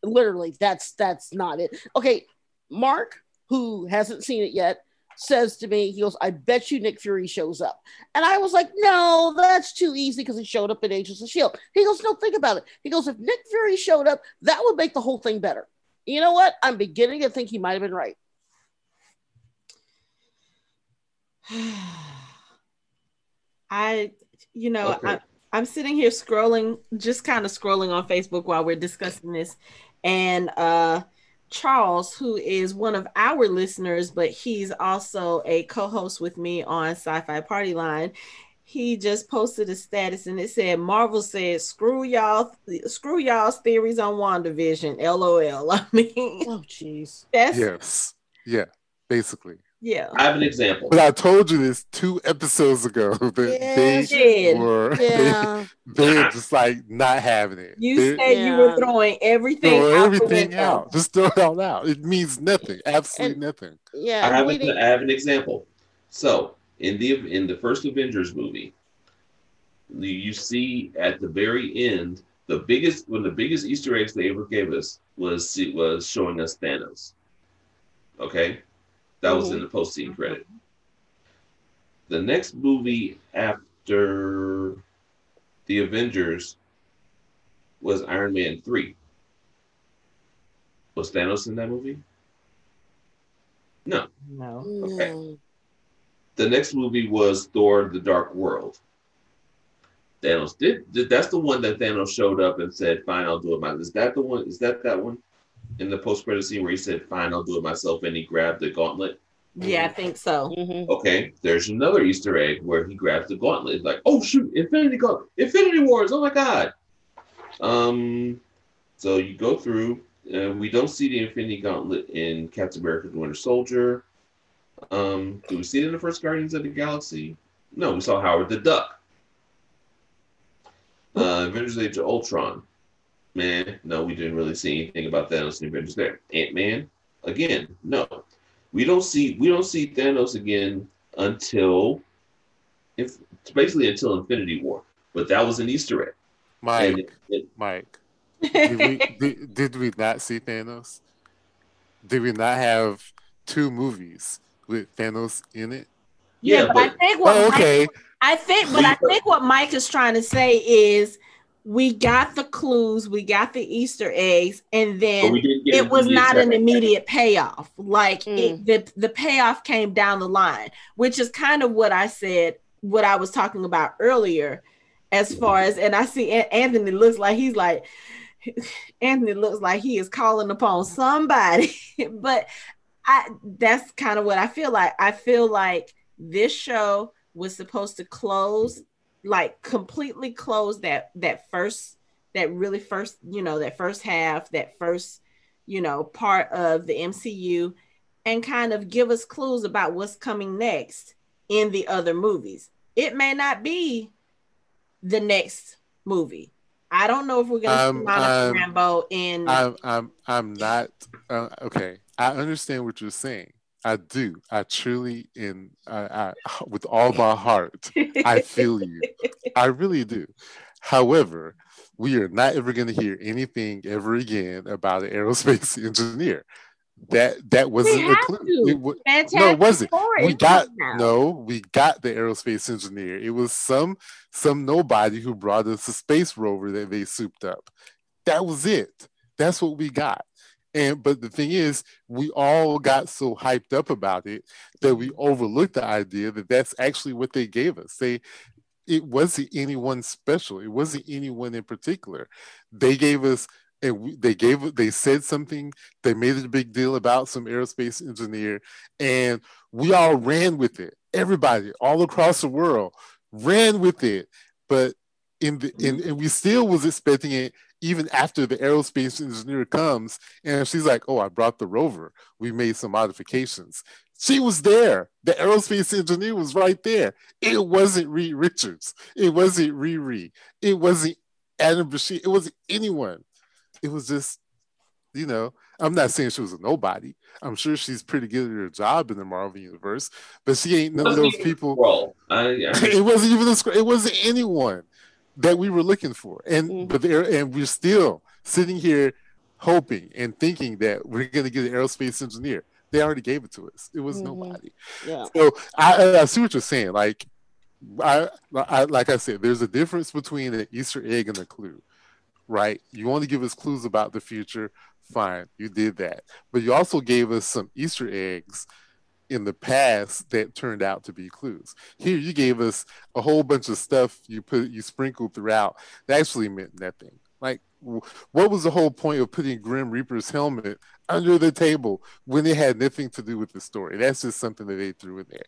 Literally, that's that's not it. Okay, Mark, who hasn't seen it yet, says to me, he goes, I bet you Nick Fury shows up. And I was like, no, that's too easy because he showed up in Agents of S.H.I.E.L.D. He goes, no, think about it. He goes, if Nick Fury showed up, that would make the whole thing better. You know what? I'm beginning to think he might have been right. I, you know, okay. I, I'm sitting here scrolling, just kind of scrolling on Facebook while we're discussing this. And uh Charles, who is one of our listeners, but he's also a co-host with me on Sci-Fi Party Line. He just posted a status and it said Marvel said screw y'all screw y'all's theories on WandaVision. LOL. I mean Oh jeez. Yes. Yeah, basically. Yeah. I have an example. But I told you this two episodes ago that yeah, they were yeah. they, are just like not having it. You they, said yeah. you were throwing everything throw out everything out. Just throw it all out. It means nothing. Absolutely and, nothing. Yeah. I have, a, I have an example. So in the in the first Avengers movie, you see at the very end the biggest one of the biggest Easter eggs they ever gave us was was showing us Thanos. Okay that was in the post scene credit. The next movie after the Avengers was Iron Man 3. Was Thanos in that movie? No. No. Okay. The next movie was Thor the Dark World. Thanos did that's the one that Thanos showed up and said, Fine, I'll do it myself. Is that the one? Is that that one? In the post credit scene where he said, "Fine, I'll do it myself," and he grabbed the gauntlet. Yeah, I think so. Mm-hmm. Okay, there's another Easter egg where he grabs the gauntlet. It's like, oh shoot, Infinity Gauntlet, Infinity Wars! Oh my god. Um, so you go through. Uh, we don't see the Infinity Gauntlet in Captain America: The Winter Soldier. Um, do we see it in the first Guardians of the Galaxy? No, we saw Howard the Duck. Uh, Avengers: Age of Ultron. Man, no, we didn't really see anything about Thanos in Avengers there. Ant Man, again, no. We don't see we don't see Thanos again until if basically until Infinity War. but that was an Easter egg. Mike, it, it, Mike, did we, did, did we not see Thanos? Did we not have two movies with Thanos in it? Yeah, yeah but, but, I think what oh, okay. Mike, I think, but I think what Mike is trying to say is we got the clues, we got the Easter eggs, and then it was not an immediate payoff. Like mm. it, the the payoff came down the line, which is kind of what I said, what I was talking about earlier, as far as and I see Anthony looks like he's like Anthony looks like he is calling upon somebody, but I that's kind of what I feel like. I feel like this show was supposed to close like completely close that that first that really first you know that first half that first you know part of the MCU and kind of give us clues about what's coming next in the other movies. It may not be the next movie. I don't know if we're going to um, see Monica Rambeau in. I'm I'm I'm not uh, okay. I understand what you're saying, I do. I truly, in I, I, with all my heart, I feel you. I really do. However, we are not ever going to hear anything ever again about an aerospace engineer. That that wasn't a clue. It was, no, it wasn't. We got no, we got the aerospace engineer. It was some some nobody who brought us a space rover that they souped up. That was it. That's what we got. And but the thing is, we all got so hyped up about it that we overlooked the idea that that's actually what they gave us. They it wasn't anyone special. It wasn't anyone in particular. They gave us and we, they gave they said something they made a big deal about some aerospace engineer and we all ran with it everybody all across the world ran with it but in the in, and we still was expecting it even after the aerospace engineer comes and she's like, Oh, I brought the rover. We made some modifications. She was there. The aerospace engineer was right there. It wasn't Reed Richards. It wasn't Riri. It wasn't Adam Brashear. It wasn't anyone. It was just, you know, I'm not saying she was a nobody. I'm sure she's pretty good at her job in the Marvel universe, but she ain't none of those people. I, I it wasn't even a, it wasn't anyone that we were looking for. And mm-hmm. but there and we're still sitting here hoping and thinking that we're going to get an aerospace engineer. They already gave it to us. It was mm-hmm. nobody. Yeah. So I, I see what you're saying. Like I, I like I said, there's a difference between an Easter egg and a clue, right? You want to give us clues about the future, fine, you did that. But you also gave us some Easter eggs in the past that turned out to be clues. Here you gave us a whole bunch of stuff you put you sprinkled throughout that actually meant nothing. Like what was the whole point of putting Grim Reaper's helmet under the table when it had nothing to do with the story? That's just something that they threw in there.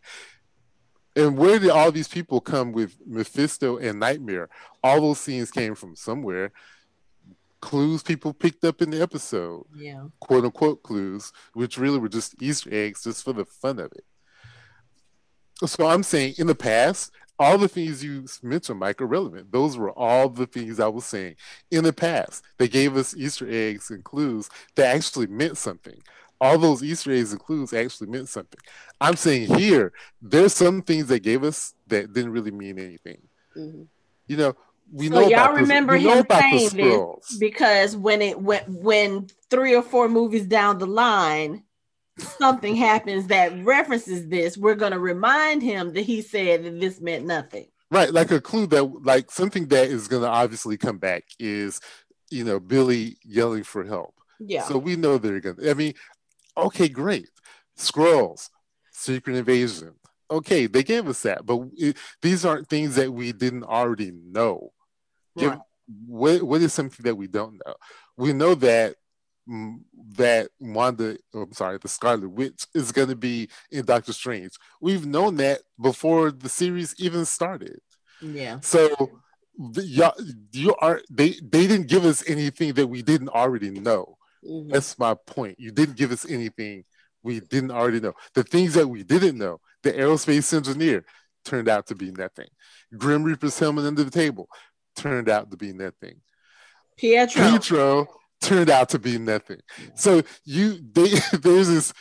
And where did all these people come with Mephisto and Nightmare? All those scenes came from somewhere clues people picked up in the episode. Yeah. Quote unquote clues, which really were just Easter eggs just for the fun of it. So I'm saying in the past, all the things you mentioned, Mike, are relevant. Those were all the things I was saying. In the past, they gave us Easter eggs and clues that actually meant something. All those Easter eggs and clues actually meant something. I'm saying here, there's some things they gave us that didn't really mean anything. Mm-hmm. You know, we so know y'all remember him saying this because when it went when three or four movies down the line something happens that references this we're going to remind him that he said that this meant nothing. Right like a clue that like something that is going to obviously come back is you know billy yelling for help. Yeah. So we know they're going to i mean okay great. Scrolls secret invasion. Okay they gave us that but it, these aren't things that we didn't already know Right. what what is something that we don't know? We know that mm, that Wanda, oh, I'm sorry, the Scarlet Witch is going to be in Doctor Strange. We've known that before the series even started. Yeah. So you you are they they didn't give us anything that we didn't already know. Mm-hmm. That's my point. You didn't give us anything we didn't already know. The things that we didn't know, the aerospace engineer turned out to be nothing. Grim Reaper's helmet under the table turned out to be nothing. Pietro. Pietro turned out to be nothing. So you they, there's this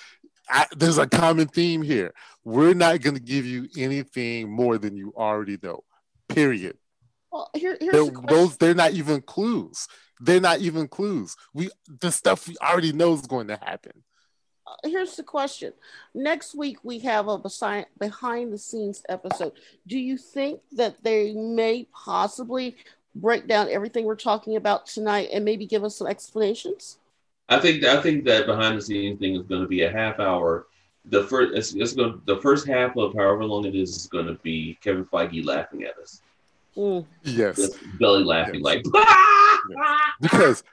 I, there's a common theme here. We're not going to give you anything more than you already know. Period. Well, here, here's They're, the those they're not even clues. They're not even clues. We the stuff we already know is going to happen. Here's the question. Next week we have a behind the scenes episode. Do you think that they may possibly break down everything we're talking about tonight and maybe give us some explanations? I think I think that behind the scenes thing is going to be a half hour. The first it's, it's going the first half of however long it is is going to be Kevin Feige laughing at us, Mm. Yes, just belly laughing Yes. like. because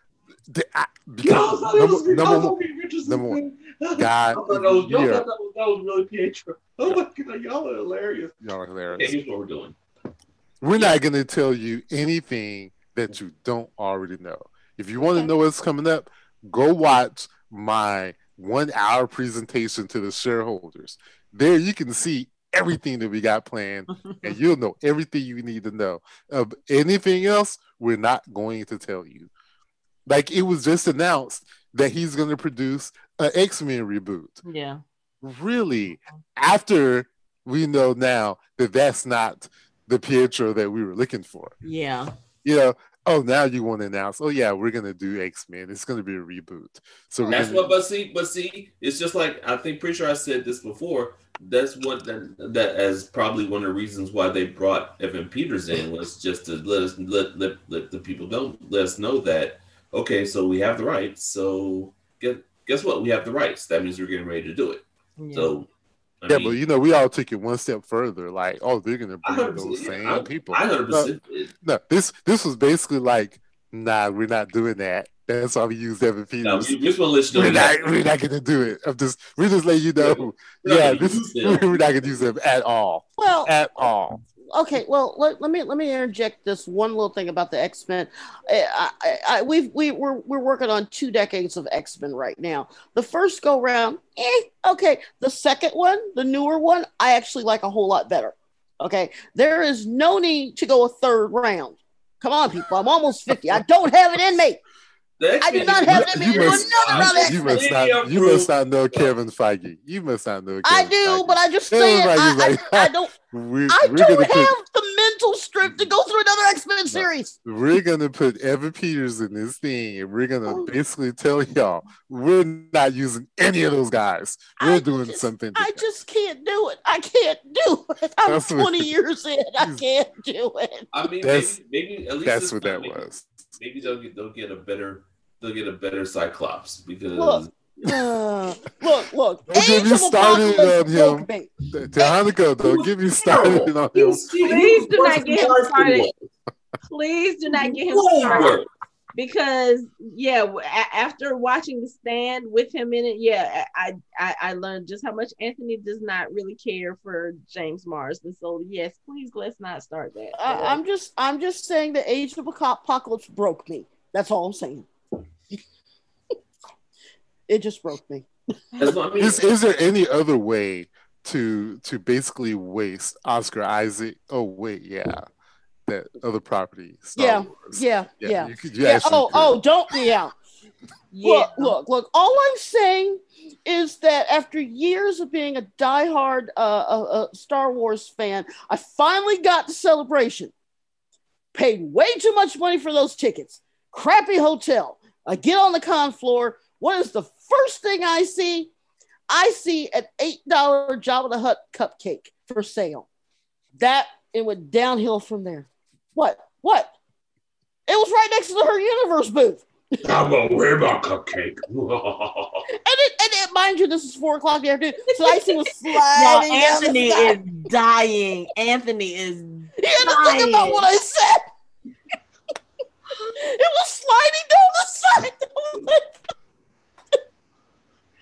the, I, because number, number one, number one, God, I thought that was, yeah. Thought that was, that was really Pietro. Oh my god, y'all are hilarious. y'all are Okay, hilarious. here's what we're doing. We're not going to tell you anything that you don't already know. If you want to Okay. know what's coming up, go watch my one hour presentation to the shareholders. There you can see everything that we got planned and you'll know everything you need to know. Of anything else, we're not going to tell you. Like it was just announced that he's going to produce an X Men reboot. yeah. Really, after we know now that that's not the Pietro that we were looking for. Yeah. You know, oh, now you want to announce, oh, yeah, we're going to do X Men. It's going to be a reboot. So That's gonna, what, but see, but see, it's just like I think pretty sure I said this before. That's what that, that as probably one of the reasons why they brought Evan Peters in was just to let us let let, let the people know let us know that okay, so we have the rights. So guess guess what? We have the rights. That means we're getting ready to do it. yeah. So I yeah, mean, but you know, we all took it one step further. Like, oh, they're going to bring those same I, people. I hundred percent. did. No, this this was basically like, nah, we're not doing that. That's why we used Evan No, Peters. we, we just let you we're know. not, that. we're not gonna do it. I'm just, we're just letting you know. We're not Yeah, gonna this use is, we're not gonna use them at all, Well, at all. Okay. Well, let, let me let me interject this one little thing about the X Men. We've we we're we're working on two decades of X Men right now. The first go round, eh, okay. The second one, the newer one, I actually like a whole lot better. Okay, there is no need to go a third round. Come on, people. I'm almost fifty. I don't have it in me. The I do not have it in You must- another You must not, you must not know Kevin Feige. You must not know. I do, Feige. but I just Kevin saying, I, Feige's I, like, I don't. We're, I we're don't have put, the mental strength to go through another X Men series. we're gonna put Evan Peters in this thing, and we're gonna Oh. basically tell y'all we're not using any of those guys. We're I doing just- something. I just can't do it. I can't do it. I'm That's what- 20 years in. I can't do it. I mean, That's- maybe, maybe at least That's what time, that maybe- was. Maybe they'll get they'll get a better they'll get a better Cyclops because Look, Uh, look, look. Don't get me of started on him. me. Hanako, don't get me started on him. Please do not get him started. Please do not get him started because yeah, after watching the stand with him in it, yeah, I, I I learned just how much Anthony does not really care for James Marsden. So yes, please let's not start that. I, I'm just, I'm just saying the Age of Apocalypse broke me. That's all I'm saying. It just broke me. That's what I mean. Is is there any other way to to basically waste Oscar Isaac? Oh wait, yeah, that other property. Star Yeah, Wars. Yeah, yeah. You could, you Yeah. Oh, could. oh, don't yeah. yeah, Look, look, look. All I'm saying is that after years of being a diehard uh, uh, uh, Star Wars fan, I finally got the Celebration. Paid way too much money for those tickets. Crappy hotel. I get on the con floor. What is the first thing I see? I see an eight dollar Jabba the Hutt cupcake for sale. That it went downhill from there. What? What? It was right next to Her Universe booth. I'm gonna wear my cupcake. And it, and it, mind you, this is four o'clock in the afternoon. So I see was Y'all, sliding. down the Anthony is dying. Anthony is You had to think about what I said. it was sliding down the side.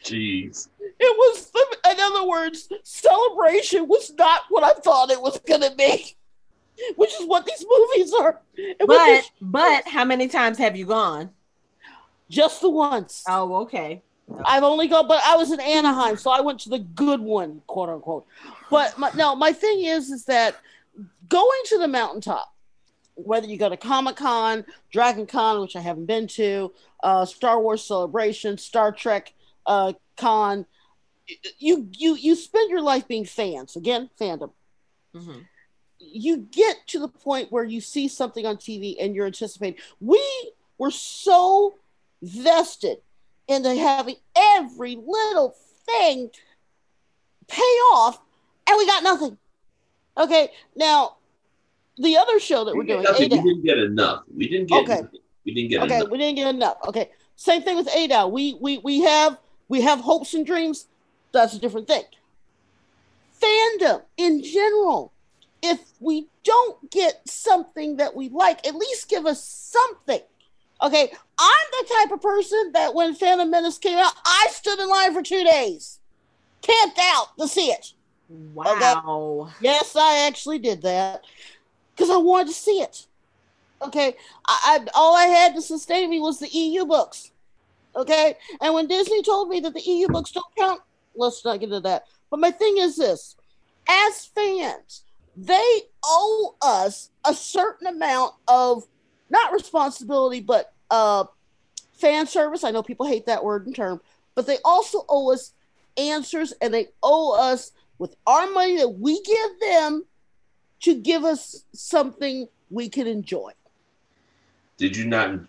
Jeez. It was, in other words, celebration was not what I thought it was going to be, which is what these movies are. It but just, but how many times have you gone? just the once. Oh, okay. I've only gone, but I was in Anaheim, so I went to the good one, quote unquote. But my, no, my thing is, is that going to the mountaintop, whether you go to Comic Con, Dragon Con, which I haven't been to, uh, Star Wars Celebration, Star Trek uh, Con, you you you spend your life being fans. Again, fandom. Mhm. you get to the point where you see something on TV and you're anticipating. We were so vested into having every little thing pay off, and we got nothing. Okay, now the other show that We we're doing, nothing. We didn't get enough. We didn't get. Okay. We didn't get Okay, enough. we didn't get enough. Okay, same thing with ADAL. We we we have we have hopes and dreams. That's a different thing. Fandom in general. If we don't get something that we like, at least give us something. Okay, I'm the type of person that when Phantom Menace came out, I stood in line for two days, camped out to see it. Wow. Yes, I actually did that because I wanted to see it. Okay, I, I all I had to sustain me was the EU books. Okay, and when Disney told me that the EU books don't count, let's not get into that. But my thing is this: as fans, they owe us a certain amount of not responsibility, but uh, fan service. I know people hate that word and term, but they also owe us answers, and they owe us with our money that we give them to give us something we can enjoy. Did you not?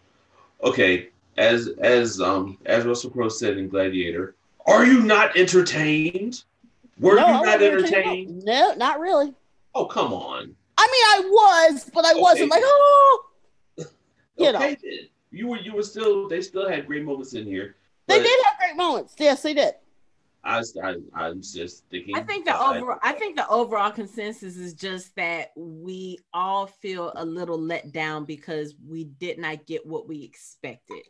Okay, as as um as Russell Crowe said in Gladiator, are you not entertained? Were No, you not entertained. No, not really. Oh come on. I mean, I was, but I Okay. wasn't like, oh, You know. then. you were you were still they still had great moments in here. they did have great moments. Yes, they did. I, I I'm just thinking. I think the overall I think the overall consensus is just that we all feel a little let down because we did not get what we expected.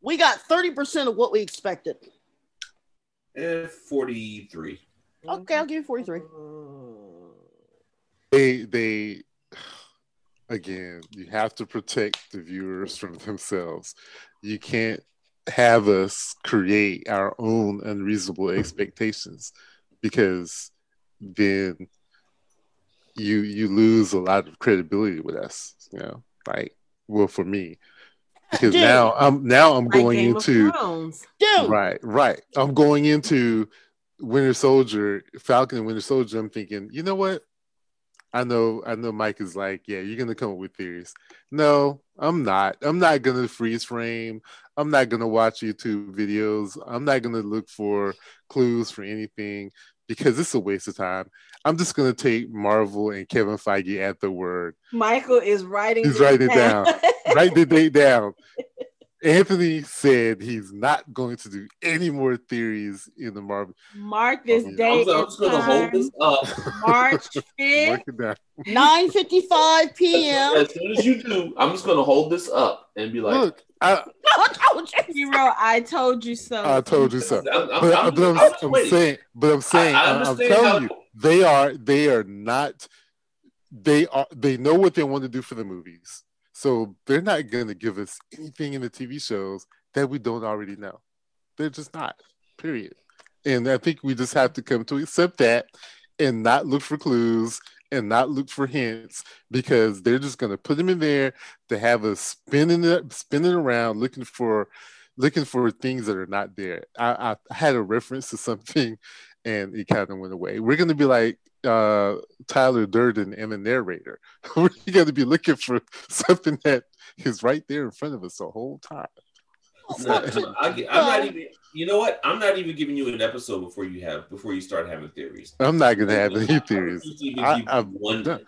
We got 30% of what we expected. eh, forty three. Okay, I'll give you 43. they they again you have to protect the viewers from themselves you can't have us create our own unreasonable expectations because then you you lose a lot of credibility with us you know like well for me because Dude. now i'm now i'm Like going Game into of Dude, Right, right. I'm going into Winter Soldier, Falcon and Winter Soldier. I'm thinking, you know what? I know, I know. Mike is like, yeah, you're gonna come up with theories. No, I'm not. I'm not gonna freeze frame. I'm not gonna watch YouTube videos. I'm not gonna look for clues for anything because it's a waste of time. I'm just gonna take Marvel and Kevin Feige at the word. Michael is writing. He's writing it down. Write the date down. Anthony said he's not going to do any more theories in the Marvel. Mark oh, this I'm I'm, date. I'm just gonna hold this up. March 5th. Mark it 9.55 p.m. As soon as you do, I'm just gonna hold this up and be like, Look, I, Hero, I told you so. I told you so. I'm, I'm, But, I'm, but I'm, I'm I'm saying, but I'm saying, I- I I, am telling how- you, they are, they are not. They are. They know what they want to do for the movies, so they're not going to give us anything in the TV shows that we don't already know. They're just not. Period. And I think we just have to come to accept that and not look for clues and not look for hints because they're just going to put them in there to have us spinning it, spinning around looking for looking for things that are not there. I, I had a reference to something and it kind of went away. We're going to be like uh, Tyler Durden and the narrator. We're going to be looking for something that is right there in front of us the whole time. No, no, I, am not even. You know what? I'm not even giving you an episode before you have before you start having theories. I'm not going to have any theories. I'm gonna I- give one. Uh,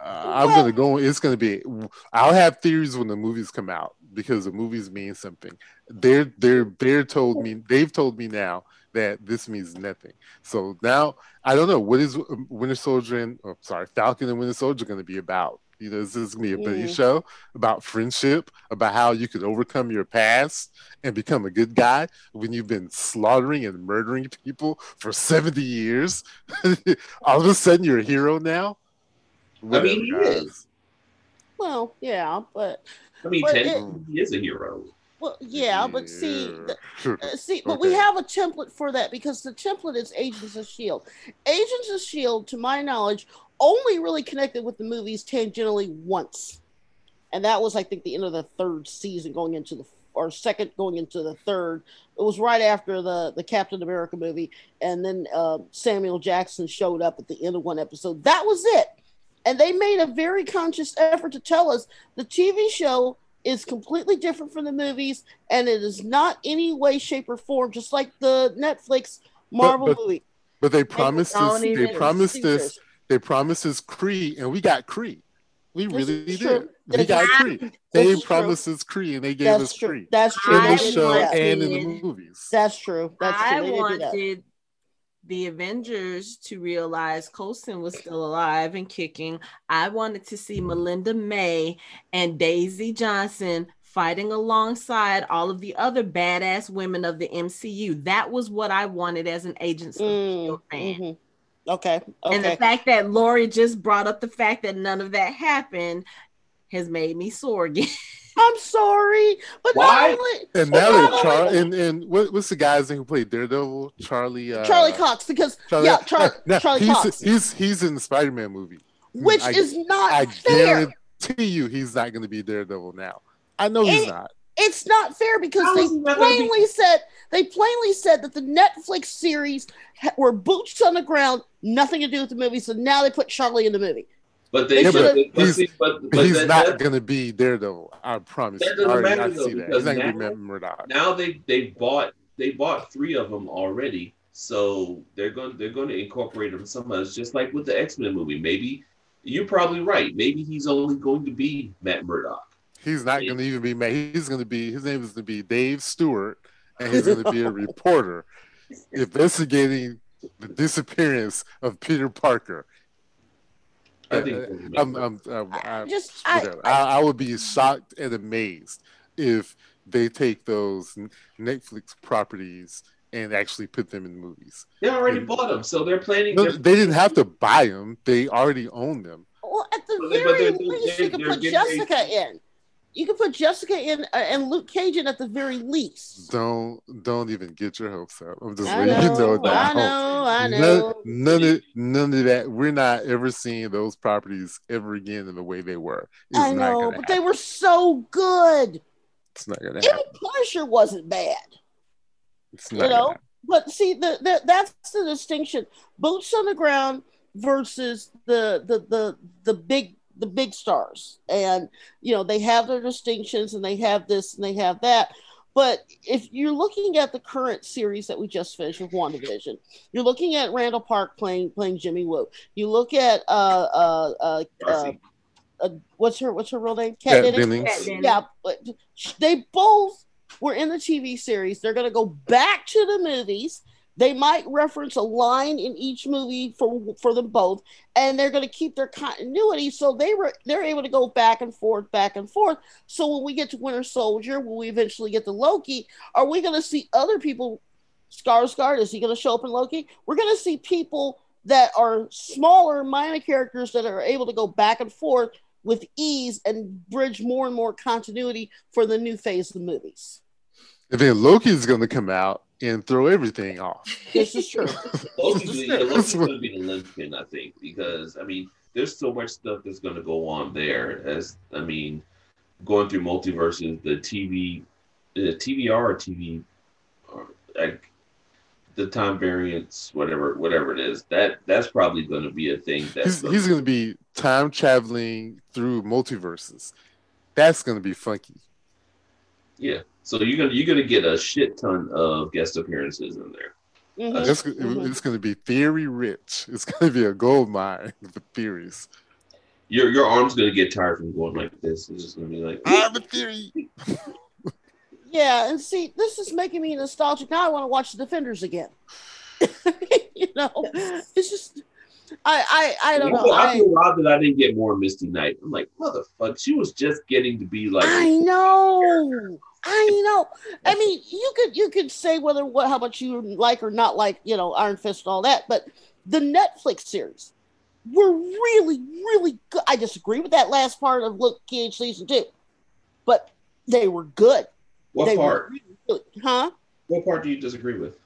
I'm gonna go. It's gonna be. I'll have theories when the movies come out because the movies mean something. They're they're they're told me. They've told me now that this means nothing. So now I don't know what is Winter Soldier and oh, sorry Falcon and Winter Soldier going to be about. You know, is this going to be a buddy Mm. show about friendship, about how you can overcome your past and become a good guy when you've been slaughtering and murdering people for 70 years? All of a sudden, you're a hero now. I mean, he Whatever, is. Well, yeah, but I mean, But technically, he is a hero. Well, yeah, but see, the, Uh, see, but we have a template for that because the template is Agents of Shield. Agents of Shield, to my knowledge, only really connected with the movies tangentially once, and that was, I think, the end of the third season, going into the or second going into the third. It was right after the the Captain America movie, and then uh, Samuel Jackson showed up at the end of one episode. That was it, and they made a very conscious effort to tell us the TV show is completely different from the movies, and it is not any way, shape, or form just like the Netflix Marvel but, movie. But they promised don't us. They promised us. Serious. They promised us Kree, and we got Kree. We This really did. true. We This got is- Kree. They is true. promised us Kree, and they gave That's us true. Kree That's true. in I the They show do and in the movies. That's true. That's true. I They did do that. wanted the Avengers to realize Coulson was still alive and kicking. I wanted to see Melinda May and Daisy Johnson fighting alongside all of the other badass women of the MCU. That was what I wanted as an Agents Mm, fan. mhm. Okay. And the fact that Lori just brought up the fact that none of that happened has made me sore again. I'm sorry, but Why? not only And now not that Char only- and and what, what's the guy's name who played Daredevil? Charlie. Uh, Charlie Cox, because Charlie, yeah, Char- now, Charlie he's, Cox, He's he's in the Spider Man movie. which I- is not I fair. guarantee you he's not going to be Daredevil now. I know he's And- not. It's not fair because they is he not gonna be- plainly said they plainly said that the Netflix series ha- were boots on the ground, nothing to do with the movie. So now they put Charlie in the movie. But they Yeah, but, but, he's- see, but, but he's that- not going to be Daredevil. I promise. That you. doesn't matter, I though, that. because He's not going to now- now they they bought they bought three of them already, so they're going they're going to incorporate them somehow. It's just like with the X Men movie. Maybe you're probably right. Maybe he's only going to be Matt Murdock. He's not going to even be Matt. He's going to be. His name is going to be Dave Stewart, and he's going to be a reporter investigating the disappearance of Peter Parker. I think that's what I'm, I'm, I'm, I I'm, just I. I, I would be shocked and amazed if they take those Netflix properties and actually put them in movies. They already bought them, so they're planning. No, they're- they didn't have to buy them; they already own them. well, at the But they- but very they're- they're- least, you could they're put getting ready- Jessica in. You can put Jessica in uh, and Luke Cage in at the very least. Don't don't even get your hopes up. I'm just I letting you know now. I know, I None, know. none of none of that. We're not ever seeing those properties ever again in the way they were. It's I not know, but they were so good. It's not gonna Even happen. Punisher wasn't bad. It's not you know? happen. But see, the, the that's the distinction: boots on the ground versus the the the the big the big stars, and you know they have their distinctions, and they have this and they have that. But if you're looking at the current series that we just finished with WandaVision, you're looking at Randall Park playing playing Jimmy Woo. You look at uh uh uh, uh, uh what's her what's her real name? Kat Dennings? Dennings. Kat Dennings. Yeah, but they both were in the TV series. They're going to go back to the movies. They might reference a line in each movie for for them both, and they're going to keep their continuity. So they were they're able to go back and forth, back and forth. So when we get to Winter Soldier, when we eventually get to Loki, are we going to see other people? Skarsgård is he going to show up in Loki? We're going to see people that are smaller, minor characters that are able to go back and forth with ease and bridge more and more continuity for the new phase of the movies. And then Loki's gonna come out and throw everything off. This is true. Loki's, yeah, Loki's going to be the linchpin, I think, because I mean, there's so much stuff that's going to go on there. As I mean, going through multiverses, the TV, the TVA or TV, or uh, like the time variance, whatever, whatever it is. That that's probably going to be a thing. That He's, he's gonna be time traveling through multiverses. That's gonna be funky. yeah. So you're gonna you're gonna get a shit ton of guest appearances in there. Mhm, It's, mhm. it's gonna be theory rich. It's gonna be a gold mine for theories. Your your arm's gonna get tired from going like this. It's just gonna be like. I have a theory. Yeah, and see, this is making me nostalgic. Now I want to watch the Defenders again. you know, it's just I I I don't know. I I, feel robbed that I didn't get more Misty Knight. I'm like, motherfucker, she was just getting to be like. I know. I know. I mean, you could you could say whether what how much you like or not like, you know, Iron Fist and all that, but the Netflix series were really, really good. I disagree with that last part of Luke Cage season two, but they were good. what they part? really good. Huh? What part do you disagree with?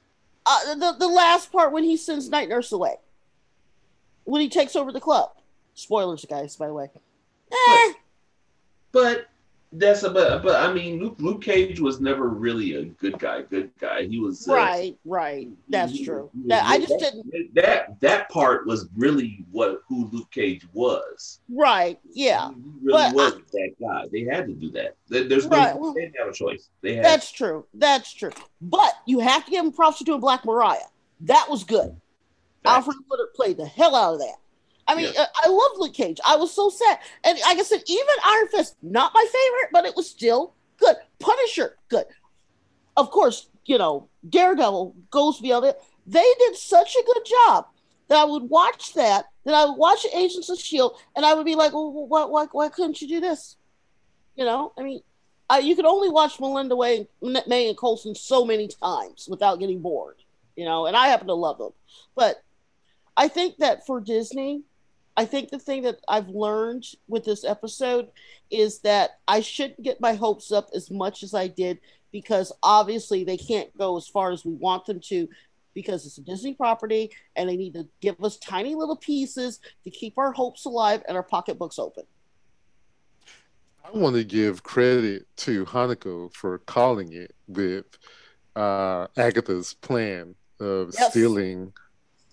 Uh, the the last part when he sends Night Nurse away, when he takes over the club. Spoilers, guys, by the way. Eh, But That's a but, but I mean Luke, Luke Cage was never really a good guy. Good guy. He was uh, right, right. That's he- true. he- That, I just that- didn't. That that part was really what who Luke Cage was. Right. Yeah. He really But was that guy. They had to do that. There's no. Right, they didn't have a choice. They had. That's true. That's true. But you have to give him props to doing Black Mariah. That was good. Alfre Woodard played the hell out of that. I mean, Yeah. uh, I love Luke Cage. I was so sad. And like I said, even Iron Fist, not my favorite, but it was still good. Punisher, good. Of course, you know, Daredevil goes beyond it. They did such a good job that I would watch that, that I would watch Agents of S.H.I.E.L.D., and I would be like, well, why, why, why couldn't you do this? You know, I mean, I, you could only watch Melinda Way, May and Coulson so many times without getting bored, you know, and I happen to love them. But I think that for Disney, I think the thing that I've learned with this episode is that I shouldn't get my hopes up as much as I did because obviously they can't go as far as we want them to because it's a Disney property and they need to give us tiny little pieces to keep our hopes alive and our pocketbooks open. I want to give credit to Hanako for calling it with uh, Agatha's plan of Yes. stealing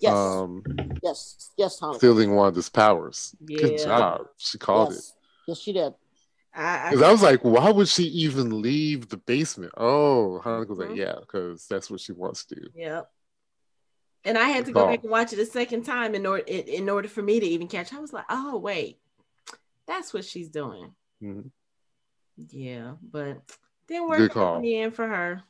Yes, um, yes, yes, Hannah. stealing Wanda's powers. Good job. She called it. yes. yes, she did. I, Because I was like, why would she even leave the basement? Oh, Hanako was Mhm. like, yeah, because that's what she wants to do. Yep. And I had to go call. back and watch it a second time in order in, in order for me to even catch. I was like, oh wait, that's what she's doing. Mhm. Yeah, but didn't work Good out call. in the end for her.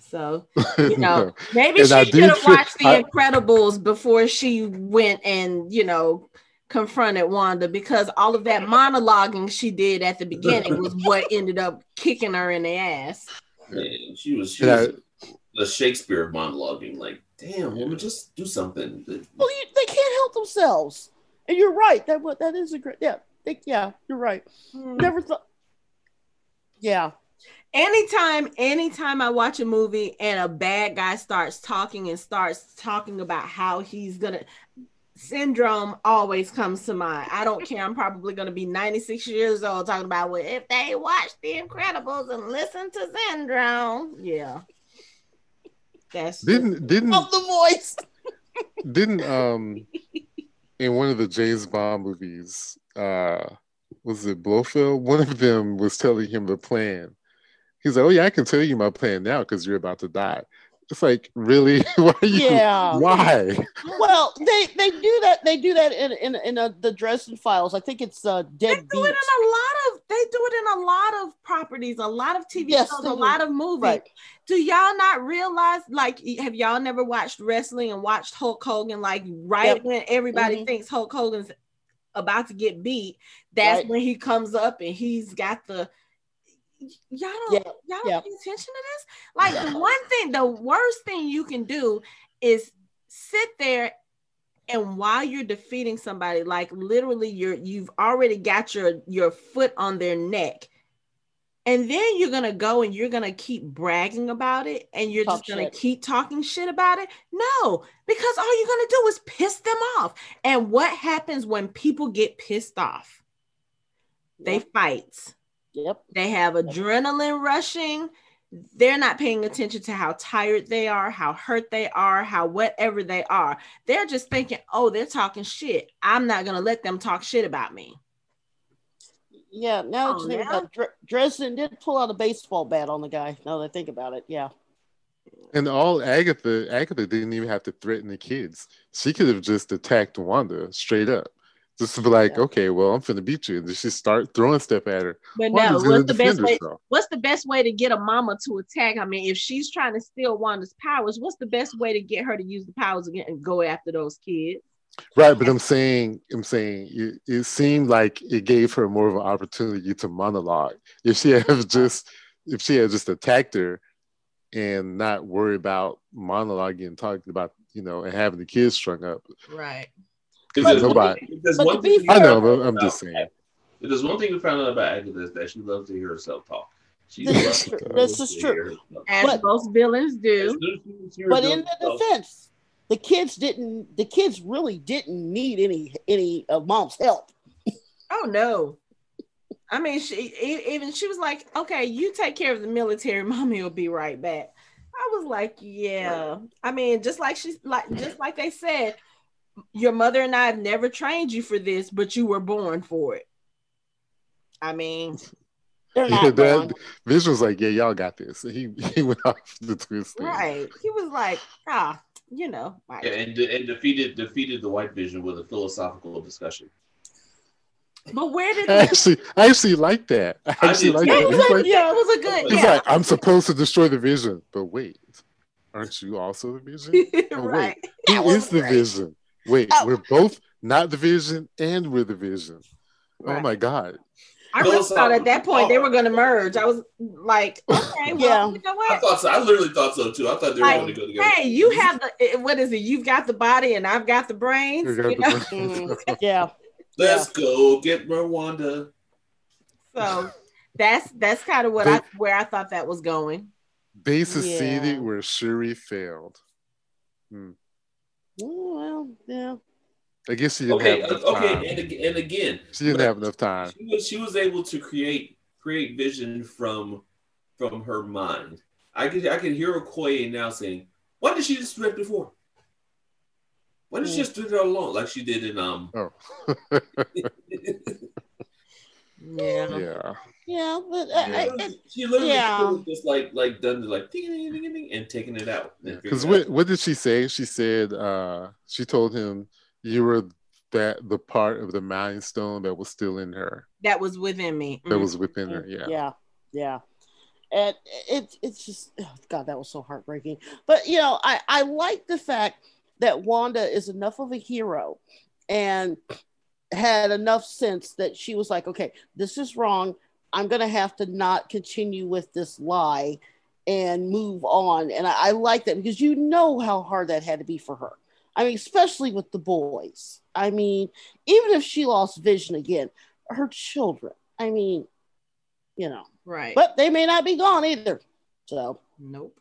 So you know, maybe she I should have watched The I- Incredibles before she went and you know confronted Wanda because all of that monologuing she did at the beginning was what ended up kicking her in the ass. Man, she was. She And I- the Shakespeare of monologuing. Like, damn, woman, just do something. Well, you, they can't help themselves, and you're right. That what that is a great. Yeah, they, yeah, you're right. Hmm. Never thought. Yeah, anytime anytime i watch a movie and a bad guy starts talking and starts talking about how he's gonna syndrome always comes to mind i don't care i'm probably gonna be 96 years old talking about well if they watch the incredibles and listen to syndrome yeah that's didn't didn't of the voice. didn't um in one of the James Bond movies, uh was it Blofeld? One of them was telling him the plan. He's like, Oh yeah, I can tell you my plan now because you're about to die. It's like, really? Why are you Yeah. why? Well, they they do that. They do that in in in uh, the Dresden Files. I think it's uh, they Dead do it in Beat. a lot of they do it in a lot of properties a lot of tv Yes, shows a do. lot of movies Right. do y'all not realize like have y'all never watched wrestling and watched hulk hogan like right Yep. when everybody Mhm. thinks hulk hogan's about to get beat that's Right. when he comes up and he's got the y'all don't Yeah, y'all don't pay attention to this? Like the one thing the worst thing you can do is sit there and while you're defeating somebody like literally you're you've already got your your foot on their neck. And then you're gonna go and you're gonna keep bragging about it and you're Talk just gonna shit. keep talking shit about it? No because all you're gonna do is piss them off. And what happens when people get pissed off? They fight Yep. they have adrenaline rushing. They're not paying attention to how tired they are, how hurt they are, how whatever they are. They're just thinking, oh, they're talking shit. I'm not going to let them talk shit about me. Yeah. Now Oh, that you yeah? about Dresden did pull out a baseball bat on the guy. Now that I think about it, yeah. And all Agatha, Agatha didn't even have to threaten the kids. She could have just attacked Wanda straight up. Just to be like, Yeah. okay, well, I'm finna beat you. And then she start throwing stuff at her. But Wanda's no, what's the best way? herself. What's the best way to get a mama to attack? I mean, if she's trying to steal Wanda's powers, what's the best way to get her to use the powers again and go after those kids? Right, but I'm saying, I'm saying, it, it seemed like it gave her more of an opportunity to monologue. If she had just, if she had just attacked her, and not worry about monologuing and talking about, you know, and having the kids strung up. Right. Because But- there's one Nobody- thing- there's but one thing be we I know, but I'm just saying. Agatha. There's one thing we found out about Agatha is that she loves to hear herself talk. She This is true. to This is true. As But- most villains do. soon as she hears But in the defense, the kids didn't. The kids really didn't need any any of mom's help. Oh no. I mean, she even she was like, "Okay, you take care of the military. Mommy will be right back." I was like, "Yeah." I mean, just like she's like, just like they said, your mother and I have never trained you for this, but you were born for it. I mean, They're not Yeah, that Vision was like, "Yeah, y'all got this." He he went off the twist. right? He was like, "Ah, you know." Like, Yeah, and and defeated defeated the White Vision with a philosophical discussion. But where did I the, actually, I actually like that. I I actually did like yeah, that. it was He's a, like, yeah, it was a good. he's Yeah, like, I'm supposed to destroy the Vision, but wait, aren't you also the Vision? Oh, wait. right. Who That the great. Vision? Wait, Oh. we're both not the Vision, and we're the Vision. Oh my god! I really thought at that point they were going to merge. I was like, okay, well, Yeah. you know what? I thought so. I literally thought so too. I thought they were Like, going to go together. Hey, you have the eh, what is it? You've got the body and I've got the brains. You got You the know? Vision. Mhm. Yeah. Let's go get Wanda. So that's that's kind of what I where I thought that was going. They succeeded Yeah. where Shuri failed. Well, yeah. I guess she didn't Okay, have uh, enough time. okay, and, and again, She didn't have enough time. she was, she was able to create create vision from from her mind. I could I could hear Okoye now saying, "Why did she just do it before? Why did she just do it all along like she did in um?" Oh, Yeah. yeah. Yeah, but I, I, it, she literally yeah. just like like done the like ding, ding, ding, ding, ding, and taken it out. Because figured it what what did she say? She said uh she told him you were that the part of the mind stone that was still in her, That was within me. that Mm. was within her. Yeah. yeah, yeah. And it, it's just, oh God, that was so heartbreaking. But, you know, I, I like the fact that Wanda is enough of a hero and had enough sense that she was like, okay, this is wrong. I'm going to have to not continue with this lie and move on. And I, I like that because you know how hard that had to be for her. I mean, especially with the boys. I mean, even if she lost vision again, her children, I mean, you know, Right. but they may not be gone either. So, nope.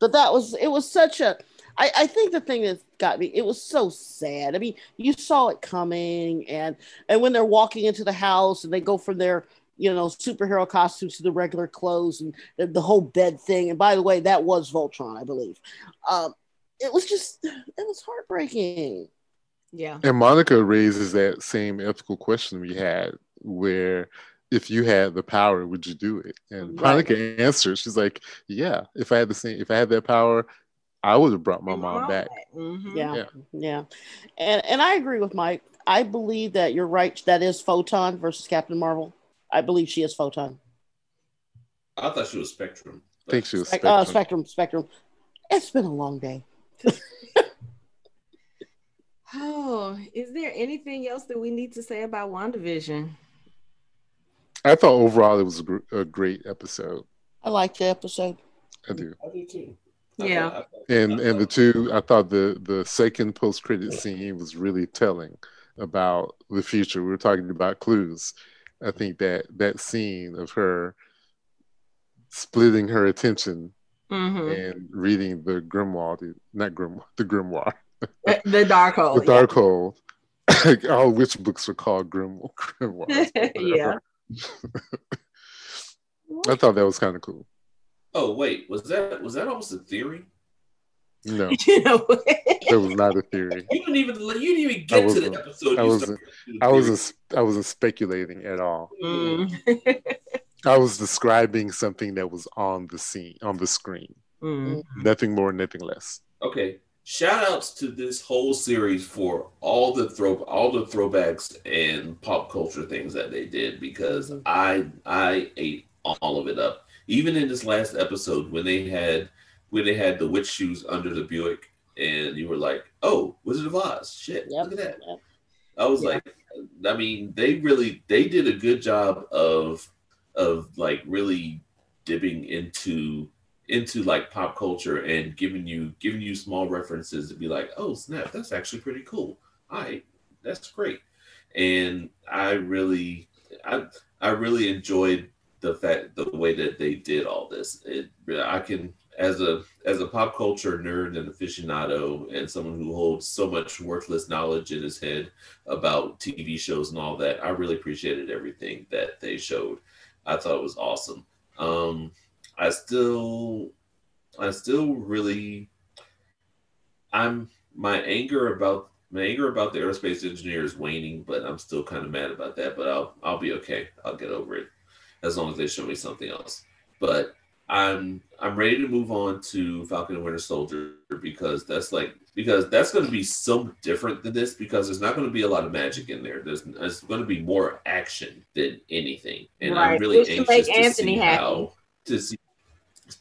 but that was it was such a I, I think the thing that got me it was so sad i mean you saw it coming and and when they're walking into the house and they go from their you know superhero costumes to the regular clothes and the, the whole bed thing and by the way that was voltron i believe um it was just it was heartbreaking Yeah. And Monica raises that same ethical question we had, where if you had the power, would you do it? And Right. Monica answers, she's like, "Yeah, if I had the same, if I had that power, I would have brought my mom back." Mhm. yeah Yeah. yeah and and i agree with mike i believe that you're right that is photon versus captain marvel i believe she is photon. I thought she was Spectrum. I think she was Spec- Spectrum. uh, spectrum spectrum it's been a long day Oh, is there anything else that we need to say about WandaVision? I thought overall it was a, gr- a great episode. i liked the episode I do. I do too. I Yeah. thought- I thought- And and the two, I thought the the second post credit scene was really telling about the future. We were talking about clues. I think that that scene of her splitting her attention Mm-hmm. and reading the grimoire, the, not grimoire, the grimoire, The Darkhold. the dark hole. All which books are called grimoire. grimoires, Yeah. I thought that was kind of cool. Oh wait, was that was that almost a theory? No, you know. that was not a theory. You didn't even you didn't even get to the episode. I wasn't- I wasn't. I wasn't speculating at all. Mm. I was describing something that was on the scene, on the screen. Mm. Nothing more, nothing less. Okay. Shout outs to this whole series for all the throw all the throwbacks and pop culture things that they did because Mhm. I I ate all of it up. Even in this last episode when they had when they had the witch shoes under the Buick and you were like, Oh, Wizard of Oz. Shit, Yep, look at that. yep. I was Yeah. like, I mean, they really they did a good job of of like really dipping into into like pop culture and giving you giving you small references to be like, oh snap, that's actually pretty cool. All right, that's great. And I really I I really enjoyed the fact the way that they did all this. It I can as a as a pop culture nerd and aficionado and someone who holds so much worthless knowledge in his head about TV shows and all that, I really appreciated everything that they showed. I thought it was awesome. Um, I still, I still really, I'm my anger about my anger about the aerospace engineer is waning, but I'm still kind of mad about that. But I'll I'll be okay. I'll get over it as long as they show me something else. But I'm I'm ready to move on to Falcon and Winter Soldier because that's like because that's going to be so different than this because there's not going to be a lot of magic in there. There's there's going to be more action than anything, and right. I'm really anxious to Anthony see happy. how to see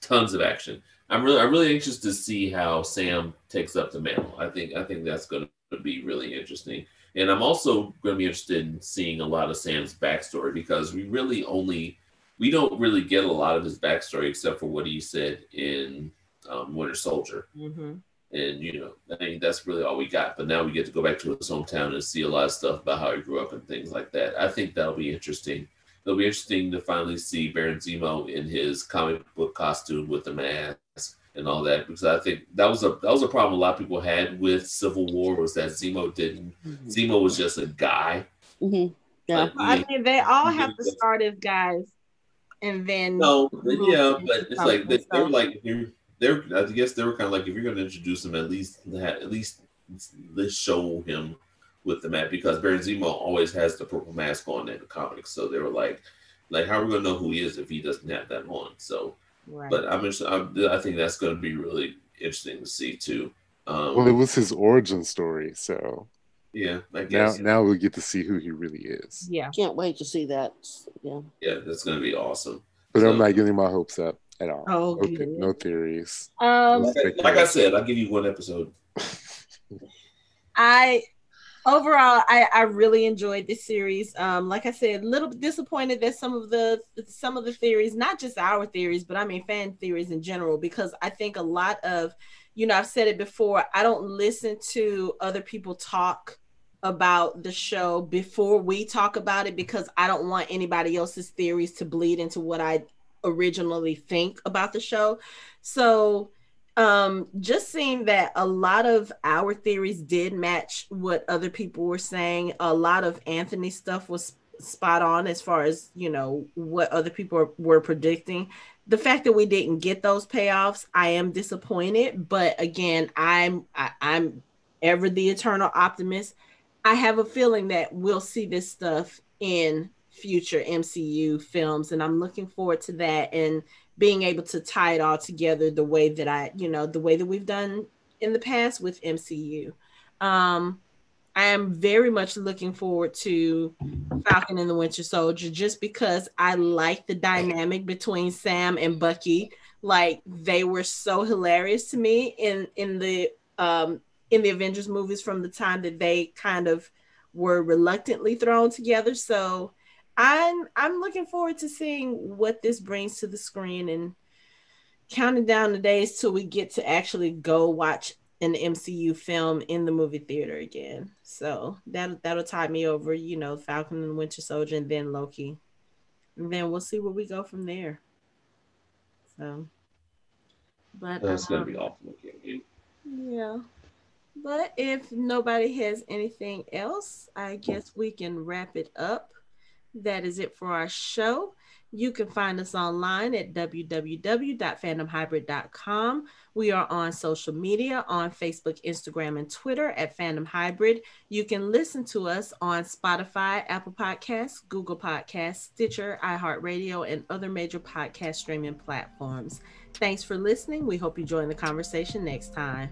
tons of action. I'm really I'm really anxious to see how Sam takes up the mantle. I think I think that's going to be really interesting, and I'm also going to be interested in seeing a lot of Sam's backstory because we really only we don't really get a lot of his backstory except for what he said in um, Winter Soldier. Mm-hmm. And you know, I mean, that's really all we got. But now we get to go back to his hometown and see a lot of stuff about how he grew up and things like that. I think that'll be interesting. It'll be interesting to finally see Baron Zemo in his comic book costume with the mask and all that because I think that was a that was a problem a lot of people had with Civil War was that Zemo didn't mm-hmm. Zemo was just a guy. Mm-hmm. Yeah, I mean they all have to start as guys and then no, yeah, but it's like they, they were like you're they're I guess they were kind of like if you're going to introduce him, at least at least let's show him with the map because Baron Zemo always has the purple mask on in the comics, so they were like, like how are we going to know who he is if he doesn't have that on? So, right. but I'm, I'm I think that's going to be really interesting to see too. Um, well, it was his origin story, so yeah, I guess. Now, now we get to see who he really is. Yeah, can't wait to see that. Yeah, yeah, that's gonna be awesome. But so, I'm not getting my hopes up at all. Oh, no, no theories. Um, like, like I said, I'll give you one episode. I overall I, I really enjoyed this series um like i said a little disappointed that some of the some of the theories not just our theories but i mean fan theories in general because i think a lot of you know i've said it before i don't listen to other people talk about the show before we talk about it because I don't want anybody else's theories to bleed into what I originally think about the show. So, um, just seeing that a lot of our theories did match what other people were saying, a lot of Anthony stuff was spot on as far as you know what other people were predicting. The fact that we didn't get those payoffs i am disappointed but again i'm I, am i am ever the eternal optimist. I have a feeling that we'll see this stuff in future MCU films, and I'm looking forward to that. And being able to tie it all together the way that I, you know, the way that we've done in the past with MCU. Um, I am very much looking forward to Falcon and the Winter Soldier just because I like the dynamic between Sam and Bucky. Like they were so hilarious to me in in the um in the Avengers movies from the time that they kind of were reluctantly thrown together. So I'm I'm looking forward to seeing what this brings to the screen and counting down the days till we get to actually go watch an MCU film in the movie theater again. So that that'll tie me over, you know, Falcon and Winter Soldier and then Loki. And then we'll see where we go from there. So but that's um, gonna be awful. Looking. Yeah. But if nobody has anything else, I guess we can wrap it up. That is it for our show. You can find us online at www.fandomhybrid.com. We are on social media on Facebook, Instagram, and Twitter at Fandom Hybrid. You can listen to us on Spotify, Apple Podcasts, Google Podcasts, Stitcher, iHeartRadio, and other major podcast streaming platforms. Thanks for listening. We hope you join the conversation next time.